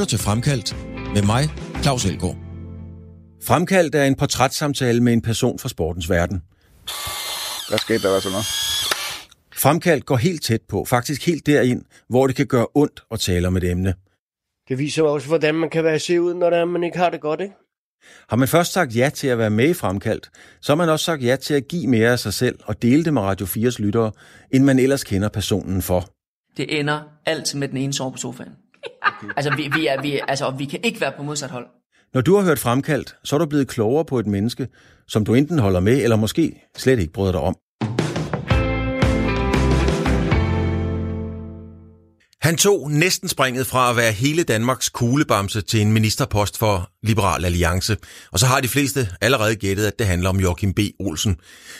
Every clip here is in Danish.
lytter til Fremkaldt med mig, Claus Elgaard. Fremkaldt er en portrætssamtale med en person fra sportens verden. Hvad skete der sådan noget? Fremkaldt går helt tæt på, faktisk helt derind, hvor det kan gøre ondt at tale om et emne. Det viser også, hvordan man kan være se ud, når man ikke har det godt, ikke? Har man først sagt ja til at være med i Fremkaldt, så har man også sagt ja til at give mere af sig selv og dele det med Radio 4's lyttere, end man ellers kender personen for. Det ender altid med den ene sove på sofaen. Okay. altså, vi, vi, er, vi, altså, vi kan ikke være på modsat hold. Når du har hørt Fremkaldt, så er du blevet klogere på et menneske, som du enten holder med, eller måske slet ikke bryder dig om. Han tog næsten springet fra at være hele Danmarks kuglebamse til en ministerpost for Liberal Alliance. Og så har de fleste allerede gættet, at det handler om Joachim B. Olsen.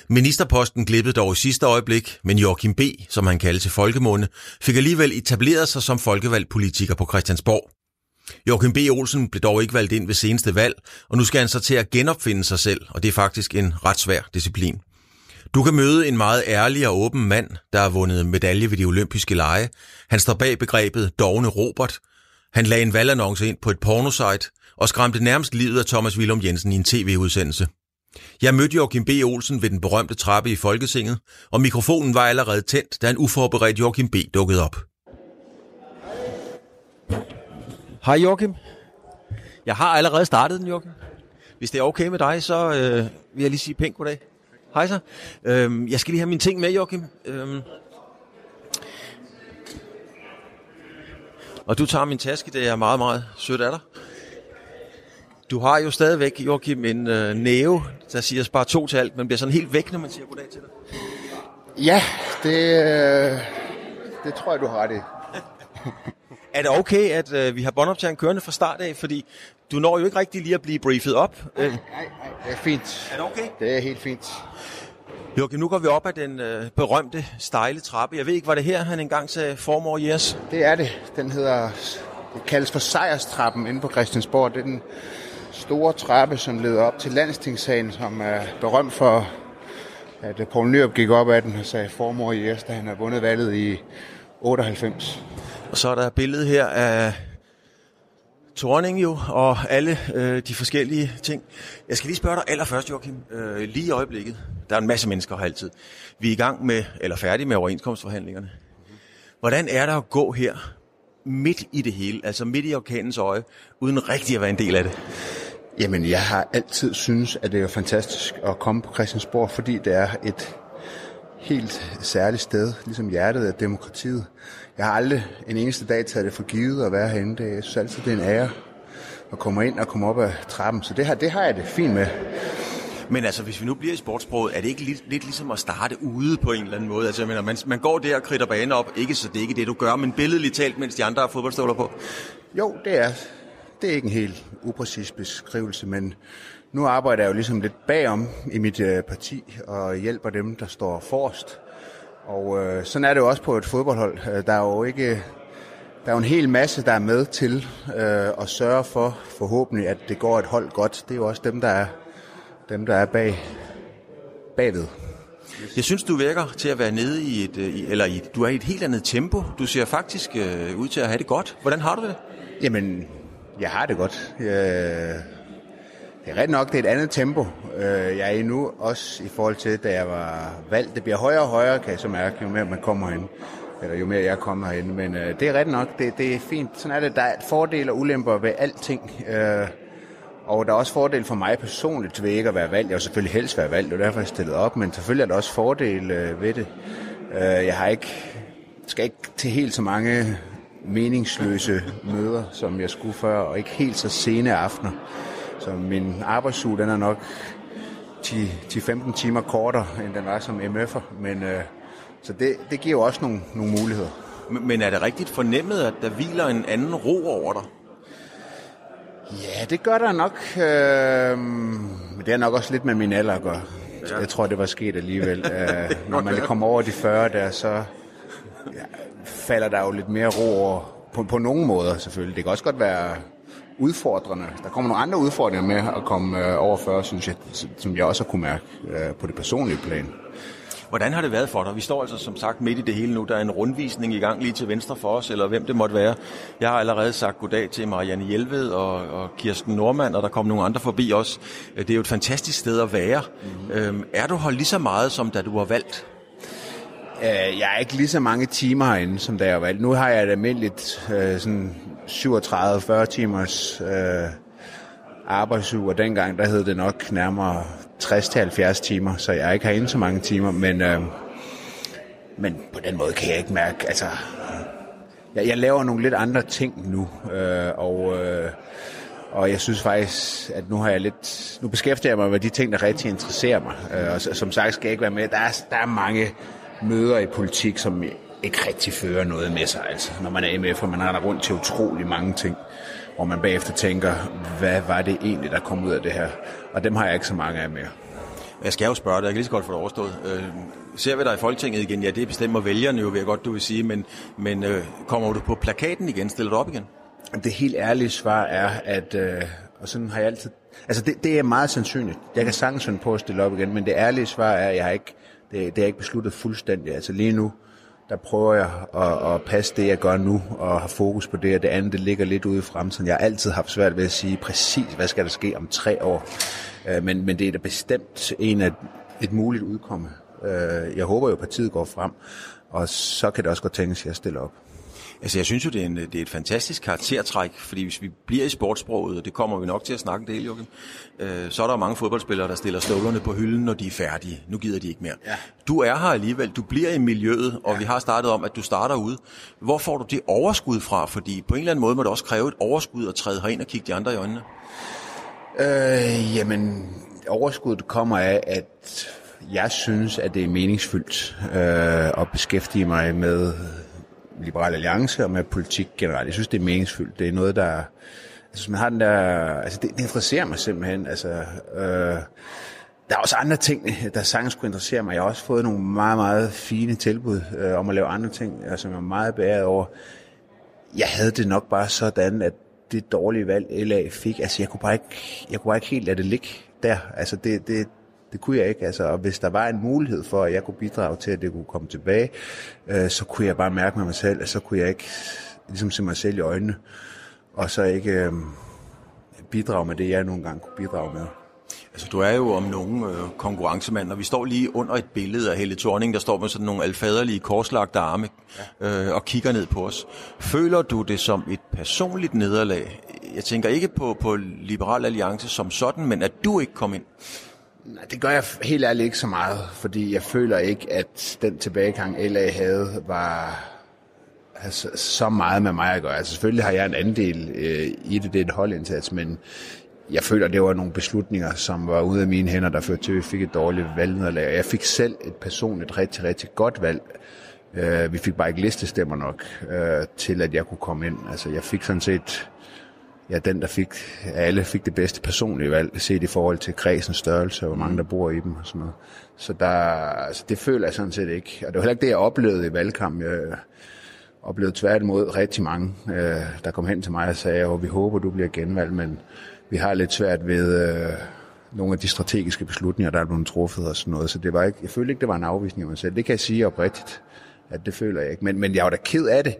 Ministerposten glippede dog i sidste øjeblik, men Joachim B., som han kaldte til folkemunde, fik alligevel etableret sig som folkevalgt politiker på Christiansborg. Joachim B. Olsen blev dog ikke valgt ind ved seneste valg, og nu skal han så til at genopfinde sig selv, og det er faktisk en ret svær disciplin. Du kan møde en meget ærlig og åben mand, der har vundet medalje ved de olympiske lege. Han står bag begrebet Dogne Robert. Han lagde en valgannonce ind på et pornosite og skræmte nærmest livet af Thomas Willum Jensen i en tv-udsendelse. Jeg mødte Joachim B. Olsen ved den berømte trappe i Folketinget, og mikrofonen var allerede tændt, da en uforberedt Joachim B. dukkede op. Hej Joachim. Jeg har allerede startet den, Joachim. Hvis det er okay med dig, så øh, vil jeg lige sige pænt goddag. Hej så. Øhm, jeg skal lige have mine ting med, Joachim. Øhm. Og du tager min taske, det er meget, meget sødt af dig. Du har jo stadigvæk, Joachim, en øh, næve, der siger bare to til alt, men bliver sådan helt væk, når man siger goddag til dig. Ja, det, øh, det tror jeg, du har ret i. er det okay, at øh, vi har båndoptageren kørende fra start af? Fordi du når jo ikke rigtig lige at blive briefet op. Nej, nej, nej, det er fint. Er det okay? Det er helt fint. Joachim, nu går vi op ad den øh, berømte stejle trappe. Jeg ved ikke, var det her, han engang sagde Formor Yes? Det er det. Den hedder, det kaldes for sejrstrappen inde på Christiansborg. Det er den store trappe, som leder op til landstingssalen, som er berømt for, at Poul Nyrup gik op ad den og sagde Formor Yes, da han har vundet valget i 98. Og så er der et billede her af Torning jo, og alle øh, de forskellige ting. Jeg skal lige spørge dig allerførst, Joachim, øh, lige i øjeblikket. Der er en masse mennesker her altid. Vi er i gang med, eller færdige med overenskomstforhandlingerne. Hvordan er der at gå her midt i det hele, altså midt i orkanens øje, uden rigtig at være en del af det? Jamen, jeg har altid synes, at det er fantastisk at komme på Christiansborg, fordi det er et helt særligt sted, ligesom hjertet af demokratiet. Jeg har aldrig en eneste dag taget det for givet at være herinde. Det, jeg synes altid, det er en ære at komme ind og komme op ad trappen. Så det her, det har jeg det fint med. Men altså, hvis vi nu bliver i sportsproget, er det ikke lidt, lidt ligesom at starte ude på en eller anden måde? Altså, jeg mener, man, man går der og kridter banen op. Ikke så det er ikke det, du gør, men billedligt talt, mens de andre har fodboldstøvler på. Jo, det er. Det er ikke en helt upræcis beskrivelse, men nu arbejder jeg jo ligesom lidt bagom i mit øh, parti og hjælper dem, der står forrest. Og øh, sådan er det jo også på et fodboldhold. Øh, der er jo ikke der er jo en hel masse, der er med til øh, at sørge for forhåbentlig, at det går et hold godt. Det er jo også dem, der er, dem, der er bag, bagved. Jeg synes, du virker til at være nede i et, øh, eller i, du er i et helt andet tempo. Du ser faktisk øh, ud til at have det godt. Hvordan har du det? Jamen, jeg har det godt. Jeg, det er ret nok, det er et andet tempo, øh, jeg er i nu, også i forhold til, da jeg var valgt. Det bliver højere og højere, kan jeg så mærke, jo mere man kommer ind eller jo mere jeg kommer herinde. Men øh, det er ret nok, det, det er fint. Sådan er det. Der er fordele og ulemper ved alting. Øh, og der er også fordele for mig personligt ved ikke at være valgt. Jeg vil selvfølgelig helst være valgt, og derfor er jeg stillet op, men selvfølgelig er der også fordele øh, ved det. Øh, jeg har ikke, skal ikke til helt så mange meningsløse møder, som jeg skulle før, og ikke helt så sene aftener. Så min arbejdsuge, den er nok 10-15 timer kortere, end den var som MF'er, men øh, så det, det giver jo også nogle, nogle muligheder. Men er det rigtigt fornemmet, at der hviler en anden ro over dig? Ja, det gør der nok. Øh, men det er nok også lidt med min alder at gøre. Ja. Jeg tror, det var sket alligevel. øh, når man kommer over de 40 der, så ja, falder der jo lidt mere ro over. På, på nogle måder selvfølgelig. Det kan også godt være udfordrende. Der kommer nogle andre udfordringer med at komme øh, over 40, synes jeg, som jeg også har kunne mærke øh, på det personlige plan. Hvordan har det været for dig? Vi står altså som sagt midt i det hele nu. Der er en rundvisning i gang lige til venstre for os, eller hvem det måtte være. Jeg har allerede sagt goddag til Marianne Hjelved og, og Kirsten Normand, og der kom nogle andre forbi os. Det er jo et fantastisk sted at være. Mm. Øhm, er du her lige så meget, som da du var valgt? Øh, jeg er ikke lige så mange timer herinde, som da jeg var valgt. Nu har jeg et almindeligt øh, sådan 37-40 timers øh, arbejdsuge, og dengang der hed det nok nærmere 60-70 timer, så jeg har ikke så mange timer, men, øh, men på den måde kan jeg ikke mærke, altså, jeg, jeg laver nogle lidt andre ting nu, øh, og, øh, og jeg synes faktisk, at nu har jeg lidt, nu beskæftiger jeg mig med de ting, der rigtig interesserer mig, øh, og som sagt skal jeg ikke være med, der er, der er mange møder i politik, som ikke rigtig fører noget med sig, altså, når man er med, for man har rundt til utrolig mange ting hvor man bagefter tænker, hvad var det egentlig, der kom ud af det her? Og dem har jeg ikke så mange af mere. Jeg skal jo spørge dig, jeg kan lige så godt få det overstået. Øh, ser vi dig i Folketinget igen? Ja, det bestemmer vælgerne jo, vil jeg godt, du vil sige, men, men øh, kommer du på plakaten igen? Stiller du op igen? Det helt ærlige svar er, at, øh, og sådan har jeg altid, altså det, det er meget sandsynligt. Jeg kan sagtens finde på at stille op igen, men det ærlige svar er, at jeg har ikke, det, det er ikke besluttet fuldstændig. Altså lige nu, der prøver jeg at, at passe det, jeg gør nu, og have fokus på det, og det andet, det ligger lidt ude i fremtiden. Jeg har altid haft svært ved at sige præcis, hvad skal der ske om tre år. Øh, men, men det er da bestemt en af et muligt udkomme. Øh, jeg håber jo, at partiet går frem, og så kan det også godt tænkes, at jeg stiller op. Altså, jeg synes jo, det er, en, det er et fantastisk karaktertræk, fordi hvis vi bliver i sportssproget, og det kommer vi nok til at snakke en del, Joachim, øh, så er der mange fodboldspillere, der stiller støvlerne på hylden, når de er færdige. Nu gider de ikke mere. Ja. Du er her alligevel, du bliver i miljøet, og ja. vi har startet om, at du starter ude. Hvor får du det overskud fra? Fordi på en eller anden måde må det også kræve et overskud at træde herind og kigge de andre i øjnene. Øh, jamen, overskuddet kommer af, at jeg synes, at det er meningsfyldt øh, at beskæftige mig med Liberal Alliance og med politik generelt. Jeg synes, det er meningsfyldt. Det er noget, der... Altså, man har den der... Altså, det, det interesserer mig simpelthen. Altså, øh, der er også andre ting, der sagtens kunne interessere mig. Jeg har også fået nogle meget, meget fine tilbud øh, om at lave andre ting, altså, jeg er meget beæret over. Jeg havde det nok bare sådan, at det dårlige valg, LA fik, altså jeg kunne bare ikke, jeg kunne bare ikke helt lade det ligge der. Altså det, det, det kunne jeg ikke. Altså, og hvis der var en mulighed for, at jeg kunne bidrage til, at det kunne komme tilbage, øh, så kunne jeg bare mærke med mig selv, at så kunne jeg ikke ligesom se mig selv i øjnene, og så ikke øh, bidrage med det, jeg nogle gange kunne bidrage med. Altså, du er jo om nogen øh, konkurrencemand, og vi står lige under et billede af Helle Thorning, der står med sådan nogle alfaderlige korslagte arme øh, og kigger ned på os. Føler du det som et personligt nederlag? Jeg tænker ikke på, på Liberal Alliance som sådan, men at du ikke kom ind. Nej, det gør jeg helt ærligt ikke så meget, fordi jeg føler ikke, at den tilbagegang LA havde var altså, så meget med mig at gøre. Altså selvfølgelig har jeg en andel øh, i det, det er en holdindsats, men jeg føler, det var nogle beslutninger, som var ude af mine hænder, der førte til, at vi fik et dårligt valgnederlag. Jeg fik selv et personligt rigtig, rigtig godt valg. Øh, vi fik bare ikke listestemmer nok øh, til, at jeg kunne komme ind. Altså jeg fik sådan set ja, den, der fik, alle fik det bedste personlige valg, set i forhold til kredsens størrelse, og hvor mange der bor i dem og sådan noget. Så der, altså, det føler jeg sådan set ikke. Og det var heller ikke det, jeg oplevede i valgkampen. Jeg oplevede tværtimod rigtig mange, øh, der kom hen til mig og sagde, at vi håber, du bliver genvalgt, men vi har lidt svært ved øh, nogle af de strategiske beslutninger, der er blevet truffet og sådan noget. Så det var ikke, jeg følte ikke, det var en afvisning af mig selv. Det kan jeg sige oprigtigt, at det føler jeg ikke. Men, men jeg var da ked af det.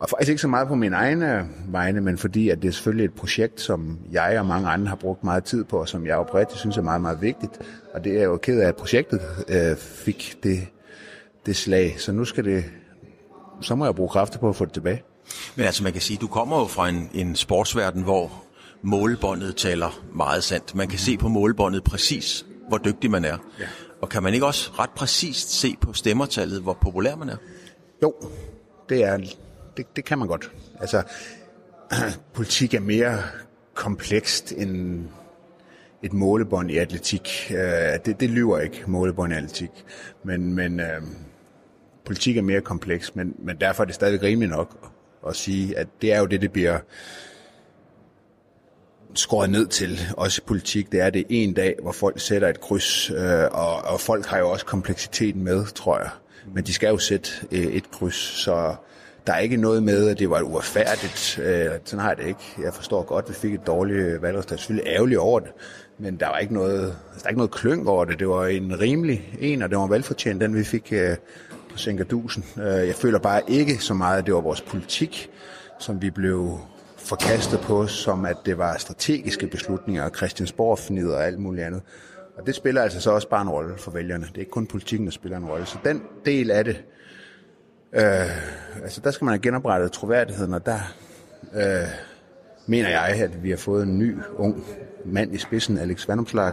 Og faktisk ikke så meget på min egne vegne, men fordi at det er selvfølgelig et projekt, som jeg og mange andre har brugt meget tid på, og som jeg oprigtigt synes er meget, meget vigtigt. Og det er jo ked af, at projektet øh, fik det, det slag. Så nu skal det, så må jeg bruge kræfter på at få det tilbage. Men altså man kan sige, du kommer jo fra en, en sportsverden, hvor målbåndet taler meget sandt. Man kan se på målbåndet præcis, hvor dygtig man er. Ja. Og kan man ikke også ret præcist se på stemmertallet, hvor populær man er? Jo, det er det, det kan man godt. Altså, politik er mere komplekst end et målebånd i atletik. Øh, det, det lyver ikke, målebånd i atletik. Men, men øh, politik er mere kompleks, men, men derfor er det stadig rimeligt nok at sige, at det er jo det, det bliver skåret ned til, også i politik, det er det en dag, hvor folk sætter et kryds, øh, og, og folk har jo også kompleksiteten med, tror jeg. Men de skal jo sætte øh, et kryds, så der er ikke noget med, at det var uretfærdigt. Øh, sådan har jeg det ikke. Jeg forstår godt, at vi fik et dårligt valgresultat. Jeg er selvfølgelig ærgerlig over det. Men der var ikke noget, altså, der er ikke noget kløng over det. Det var en rimelig en, og det var velfortjent, den vi fik øh, på Sænkerdusen. Øh, jeg føler bare ikke så meget, at det var vores politik, som vi blev forkastet på, som at det var strategiske beslutninger, og Christiansborg og alt muligt andet. Og det spiller altså så også bare en rolle for vælgerne. Det er ikke kun politikken, der spiller en rolle. Så den del af det, øh, altså der skal man have genoprettet troværdigheden, og der øh, mener jeg, at vi har fået en ny, ung mand i spidsen, Alex Vandomslag,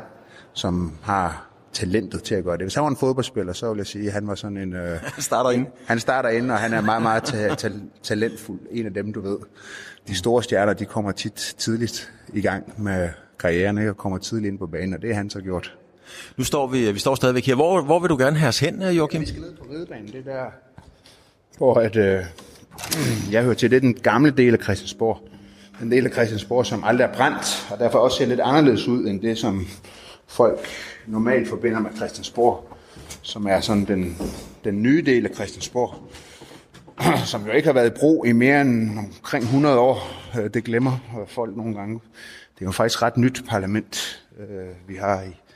som har talentet til at gøre det. Hvis han var en fodboldspiller, så vil jeg sige, at han var sådan en... Øh, Han starter ind. han starter ind, og han er meget, meget ta- ta- talentfuld. En af dem, du ved. De store stjerner, de kommer tit tidligt i gang med karrieren, ikke? og kommer tidligt ind på banen, og det har han så gjort. Nu står vi, vi står stadigvæk her. Hvor, hvor vil du gerne have os hen, Joachim? Vi skal ned på ridebanen, det er der, hvor at, øh, jeg hører til, det er den gamle del af Christiansborg. Den del af Christiansborg, som aldrig er brændt, og derfor også ser lidt anderledes ud, end det, som folk normalt forbinder med Christiansborg, som er sådan den, den nye del af Christiansborg, som jo ikke har været i brug i mere end omkring 100 år. Øh, det glemmer folk nogle gange. Det er jo faktisk ret nyt parlament, øh, vi har i,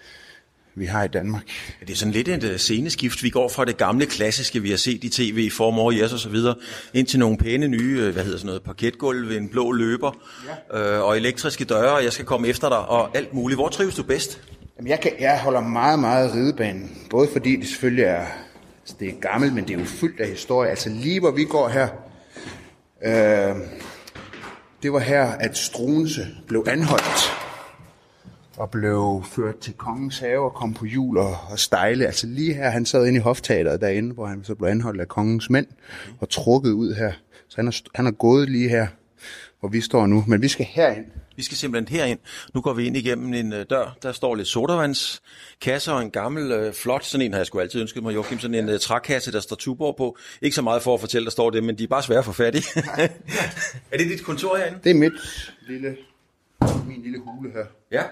vi har i Danmark. Det er sådan lidt et uh, sceneskift. Vi går fra det gamle klassiske, vi har set i tv i form over yes og så videre, ind til nogle pæne nye, øh, hvad hedder sådan noget, parketgulv, en blå løber ja. øh, og elektriske døre, og jeg skal komme efter dig og alt muligt. Hvor trives du bedst? Jamen, jeg, kan, jeg holder meget, meget ridebanen. Både fordi det selvfølgelig er, altså, det er gammelt, men det er jo fyldt af historie. Altså lige hvor vi går her, øh, det var her, at Struense blev anholdt og blev ført til kongens have og kom på hjul og, og stejle. Altså lige her, han sad inde i hofteateret derinde, hvor han så blev anholdt af kongens mænd og trukket ud her. Så han har, han har gået lige her, hvor vi står nu. Men vi skal herind. Vi skal simpelthen herind. Nu går vi ind igennem en øh, dør. Der står lidt sodavandskasser og en gammel, øh, flot, sådan en har jeg sgu altid ønsket mig, Joachim, sådan en øh, trækasse, der står Tuborg på. Ikke så meget for at fortælle, der står det, men de er bare svære at få fat i. er det dit kontor herinde? Det er mit lille, min lille hule her. Ja.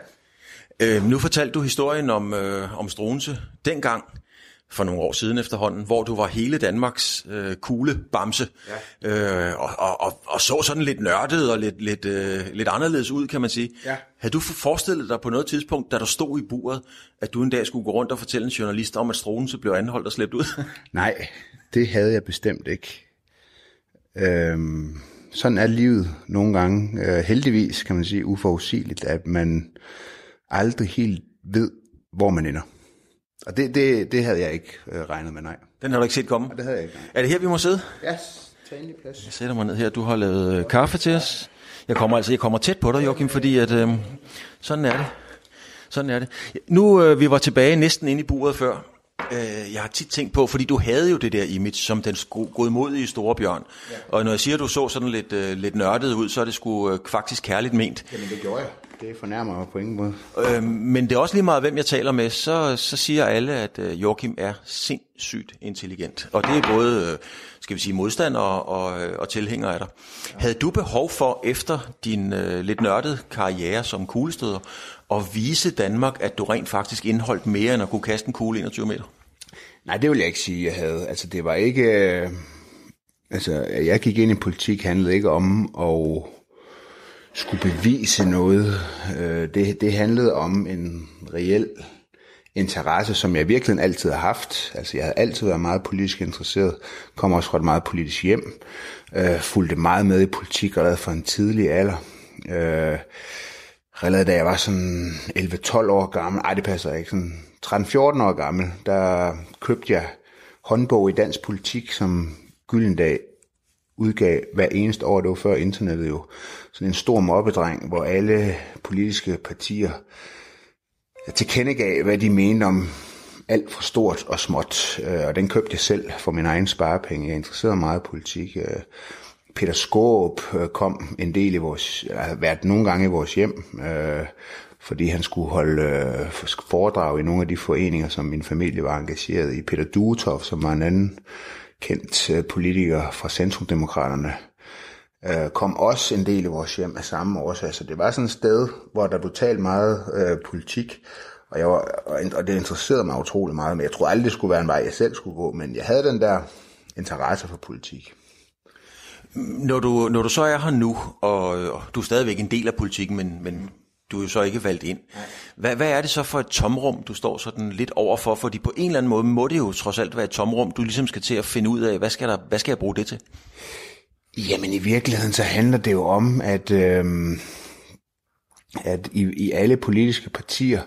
Øh, nu fortalte du historien om, øh, om Struense dengang, for nogle år siden efterhånden, hvor du var hele Danmarks øh, kugle bamse, ja. øh, og, og, og, og så sådan lidt nørdet og lidt, lidt, øh, lidt anderledes ud, kan man sige. Ja. Havde du forestillet dig på noget tidspunkt, da du stod i buret, at du en dag skulle gå rundt og fortælle en journalist om, at Struense blev anholdt og slæbt ud? Nej, det havde jeg bestemt ikke. Øhm, sådan er livet nogle gange. Øh, heldigvis kan man sige uforudsigeligt, at man aldrig helt ved, hvor man ender. Og det, det, det havde jeg ikke øh, regnet med, nej. Den har du ikke set komme. Det havde jeg ikke. Nej. Er det her, vi må sidde? Ja, tag endelig plads. Jeg sætter mig ned her. Du har lavet øh, kaffe til os. Jeg kommer altså jeg kommer tæt på dig, Joachim, fordi at, øh, sådan er det. Sådan er det. Nu, øh, vi var tilbage næsten inde i buret før. Øh, jeg har tit tænkt på, fordi du havde jo det der image som den godmodige store bjørn. Ja. Og når jeg siger, at du så sådan lidt, øh, lidt nørdet ud, så er det sgu øh, faktisk kærligt ment. Jamen, det gjorde jeg. Det fornærmer mig på ingen måde. Øh, men det er også lige meget, hvem jeg taler med, så, så siger alle, at øh, Joachim er sindssygt intelligent. Og det er både, øh, skal vi sige, modstandere og, øh, og tilhængere af dig. Havde du behov for, efter din øh, lidt nørdede karriere som kuglestøder, at vise Danmark, at du rent faktisk indholdt mere, end at kunne kaste en kugle 21 meter? Nej, det vil jeg ikke sige, jeg havde. Altså, det var ikke... Øh, altså, jeg gik ind i politik, handlede ikke om at skulle bevise noget. Øh, det, det handlede om en reel interesse, som jeg virkelig altid har haft. Altså, jeg har altid været meget politisk interesseret. Kommer også fra et meget politisk hjem. Øh, fulgte meget med i politik allerede fra en tidlig alder. Øh, allerede da jeg var sådan 11-12 år gammel, ej det passer ikke, sådan 13-14 år gammel, der købte jeg håndbog i dansk politik, som Gyldendag udgav hver eneste år, det var før internettet jo, sådan en stor mobbedreng, hvor alle politiske partier tilkendegav, hvad de mente om alt for stort og småt, øh, og den købte jeg selv for min egen sparepenge. Jeg interesserede meget i politik. Øh, Peter Skåb øh, kom en del i vores, har været nogle gange i vores hjem, øh, fordi han skulle holde øh, foredrag i nogle af de foreninger, som min familie var engageret i. Peter Duetov, som var en anden kendt øh, politiker fra Centrumdemokraterne, øh, kom også en del i vores hjem af samme årsag. Så det var sådan et sted, hvor der blev talt meget øh, politik, og, jeg var, og det interesserede mig utrolig meget, men jeg tror aldrig, det skulle være en vej, jeg selv skulle gå, men jeg havde den der interesse for politik. Når du, når du så er her nu, og, og du er stadigvæk en del af politikken, men, men du er jo så ikke valgt ind. Hvad, hvad er det så for et tomrum, du står sådan lidt overfor? Fordi på en eller anden måde må det jo trods alt være et tomrum, du ligesom skal til at finde ud af, hvad skal, der, hvad skal jeg bruge det til? Jamen i virkeligheden så handler det jo om, at, øh, at i, i alle politiske partier,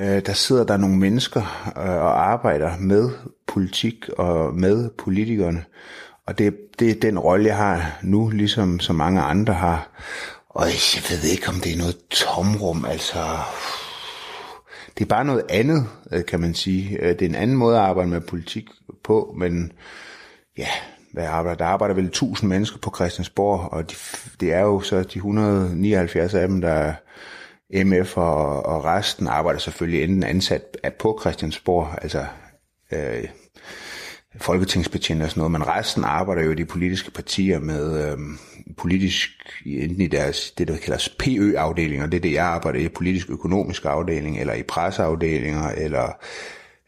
øh, der sidder der nogle mennesker øh, og arbejder med politik og med politikerne. Og det, det er den rolle, jeg har nu, ligesom så mange andre har. Og jeg ved ikke, om det er noget tomrum, altså... Det er bare noget andet, øh, kan man sige. Øh, det er en anden måde at arbejde med politik på, men ja, hvad arbejder? Der arbejder vel 1000 mennesker på Christiansborg, og de, det er jo så de 179 af dem, der er MF, og, og resten arbejder selvfølgelig enten ansat på Christiansborg, altså øh, folketingsbetjent og sådan noget, men resten arbejder jo i de politiske partier med øh, politisk, enten i deres, det der kaldes PØ-afdelinger, det er det, jeg arbejder i, politisk økonomisk afdeling, eller i presseafdelinger, eller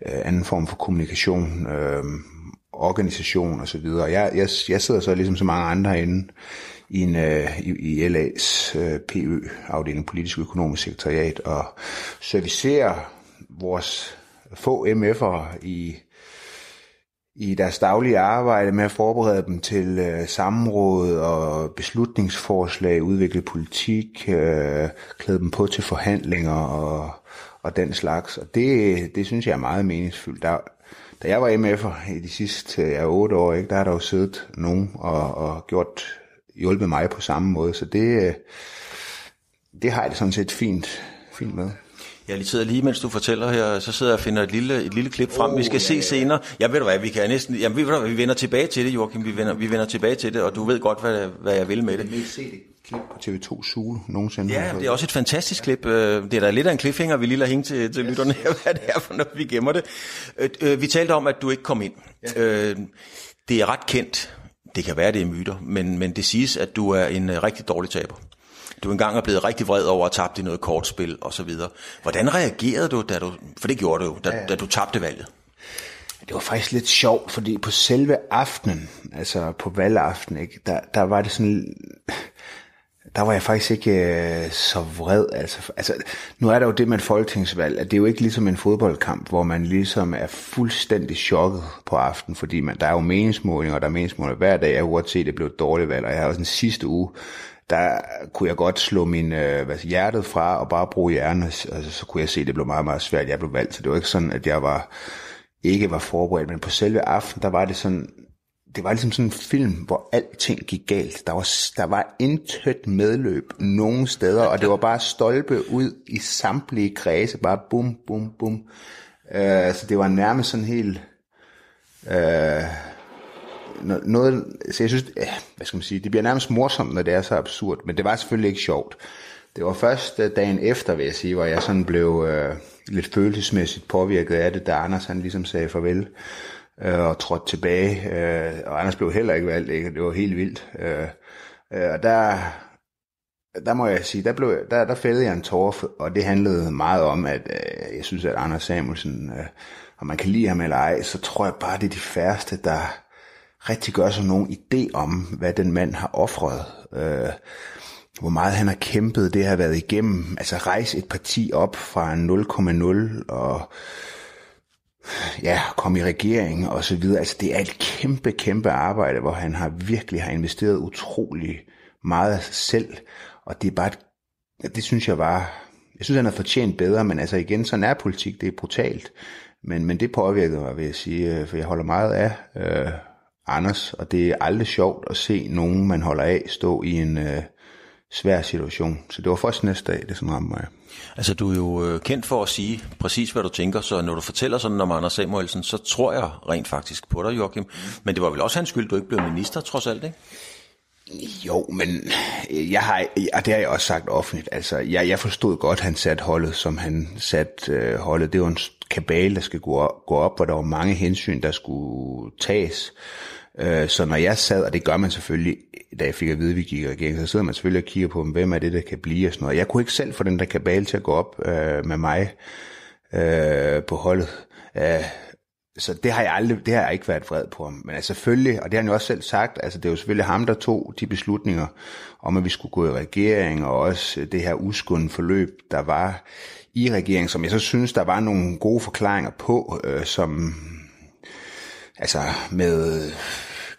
øh, anden form for kommunikation, øh, organisation og så videre. Jeg, jeg, jeg sidder så ligesom så mange andre herinde i, en, øh, i, i LA's øh, PØ-afdeling, politisk økonomisk sekretariat, og servicerer vores få MF'er i i deres daglige arbejde med at forberede dem til øh, samråd og beslutningsforslag, udvikle politik, øh, klæde dem på til forhandlinger og, og den slags. Og det, det synes jeg er meget meningsfyldt. Der, da jeg var MF'er i de sidste ja, otte år, ikke, der har der jo siddet nogen og, og gjort, hjulpet mig på samme måde. Så det, øh, det har jeg det sådan set fint, fint med. Jeg sidder lige, mens du fortæller her, så sidder jeg og finder et lille, et lille klip frem, oh, vi skal ja, se ja. senere. Jeg ved du hvad, vi kan næsten, jamen, ved du hvad, vi vender tilbage til det, Joachim, vi vender, vi vender tilbage til det, og du ved godt, hvad, hvad jeg vil med det. Jeg vil se det klip på TV2 Zulu nogensinde. Ja, det er også et fantastisk klip. Øh, det er da lidt af en cliffhanger, vi lige lader hænge til, til yes. lytterne her, hvad det er for noget, vi gemmer det. Øh, øh, vi talte om, at du ikke kom ind. Ja. Det er ret kendt, det kan være, det er myter, men, men det siges, at du er en rigtig dårlig taber du engang er blevet rigtig vred over at tabe i noget kortspil og så videre. Hvordan reagerede du, da du, for det gjorde du jo, da, ja. da du tabte valget? Det var faktisk lidt sjovt, fordi på selve aftenen, altså på valgaften, ikke, der, der var det sådan, der var jeg faktisk ikke øh, så vred. Altså, altså, nu er der jo det med et folketingsvalg, at det er jo ikke ligesom en fodboldkamp, hvor man ligesom er fuldstændig chokket på aften, fordi man, der er jo meningsmålinger, og der er meningsmålinger hver dag. Jeg har at det blev et dårligt valg, og jeg har også den sidste uge der kunne jeg godt slå min øh, hvad, hjertet fra og bare bruge hjernen, altså, så kunne jeg se, at det blev meget, meget svært. Jeg blev valgt, så det var ikke sådan, at jeg var ikke var forberedt, men på selve aften, der var det sådan, det var ligesom sådan en film, hvor alting gik galt. Der var, der var intet medløb nogen steder, og det var bare stolpe ud i samtlige kredse, bare bum, bum, bum. Øh, så det var nærmest sådan helt... Øh, noget, så jeg synes, hvad skal man sige, det bliver nærmest morsomt, når det er så absurd, men det var selvfølgelig ikke sjovt. Det var først øh, dagen efter, vil jeg sige, hvor jeg sådan blev øh, lidt følelsesmæssigt påvirket af det, da Anders han ligesom sagde farvel øh, og trådte tilbage. Øh, og Anders blev heller ikke valgt, ikke? det var helt vildt. Øh, øh, og der, der må jeg sige, der, blev, der, der fældede jeg en tårer, og det handlede meget om, at øh, jeg synes, at Anders Samuelsen, øh, og man kan lide ham eller ej, så tror jeg bare, det er de færreste, der rigtig gøre sig nogen idé om, hvad den mand har offret. Øh, hvor meget han har kæmpet, det har været igennem. Altså rejse et parti op fra 0,0 og ja, komme i regering og så videre. Altså det er et kæmpe, kæmpe arbejde, hvor han har virkelig har investeret utrolig meget af sig selv. Og det er bare, det synes jeg var, jeg synes han har fortjent bedre, men altså igen, sådan er politik, det er brutalt. Men, men det påvirkede mig, vil jeg sige, øh, for jeg holder meget af øh, Anders, og det er aldrig sjovt at se nogen, man holder af, stå i en øh, svær situation. Så det var først næste dag, det sådan ramte mig. Altså, du er jo øh, kendt for at sige præcis, hvad du tænker, så når du fortæller sådan om Anders Samuelsen, så tror jeg rent faktisk på dig, Joachim. Men det var vel også hans skyld, du ikke blev minister, trods alt, ikke? Jo, men jeg har, og det har jeg også sagt offentligt, altså jeg, jeg forstod godt, at han satte holdet, som han satte øh, holdet. Det var en kabale, der skal gå op, gå op, hvor der var mange hensyn, der skulle tages. Øh, så når jeg sad, og det gør man selvfølgelig, da jeg fik at vide, at vi gik i regering, så sidder man selvfølgelig og kigger på, hvem er det, der kan blive og sådan noget. Jeg kunne ikke selv få den der kabale til at gå op øh, med mig øh, på holdet. Øh, så det har jeg aldrig, det har jeg ikke været vred på ham. Men altså selvfølgelig, og det har han jo også selv sagt, altså det er jo selvfølgelig ham, der tog de beslutninger om, at vi skulle gå i regering, og også det her uskundne forløb, der var i regeringen, som jeg så synes, der var nogle gode forklaringer på, øh, som altså med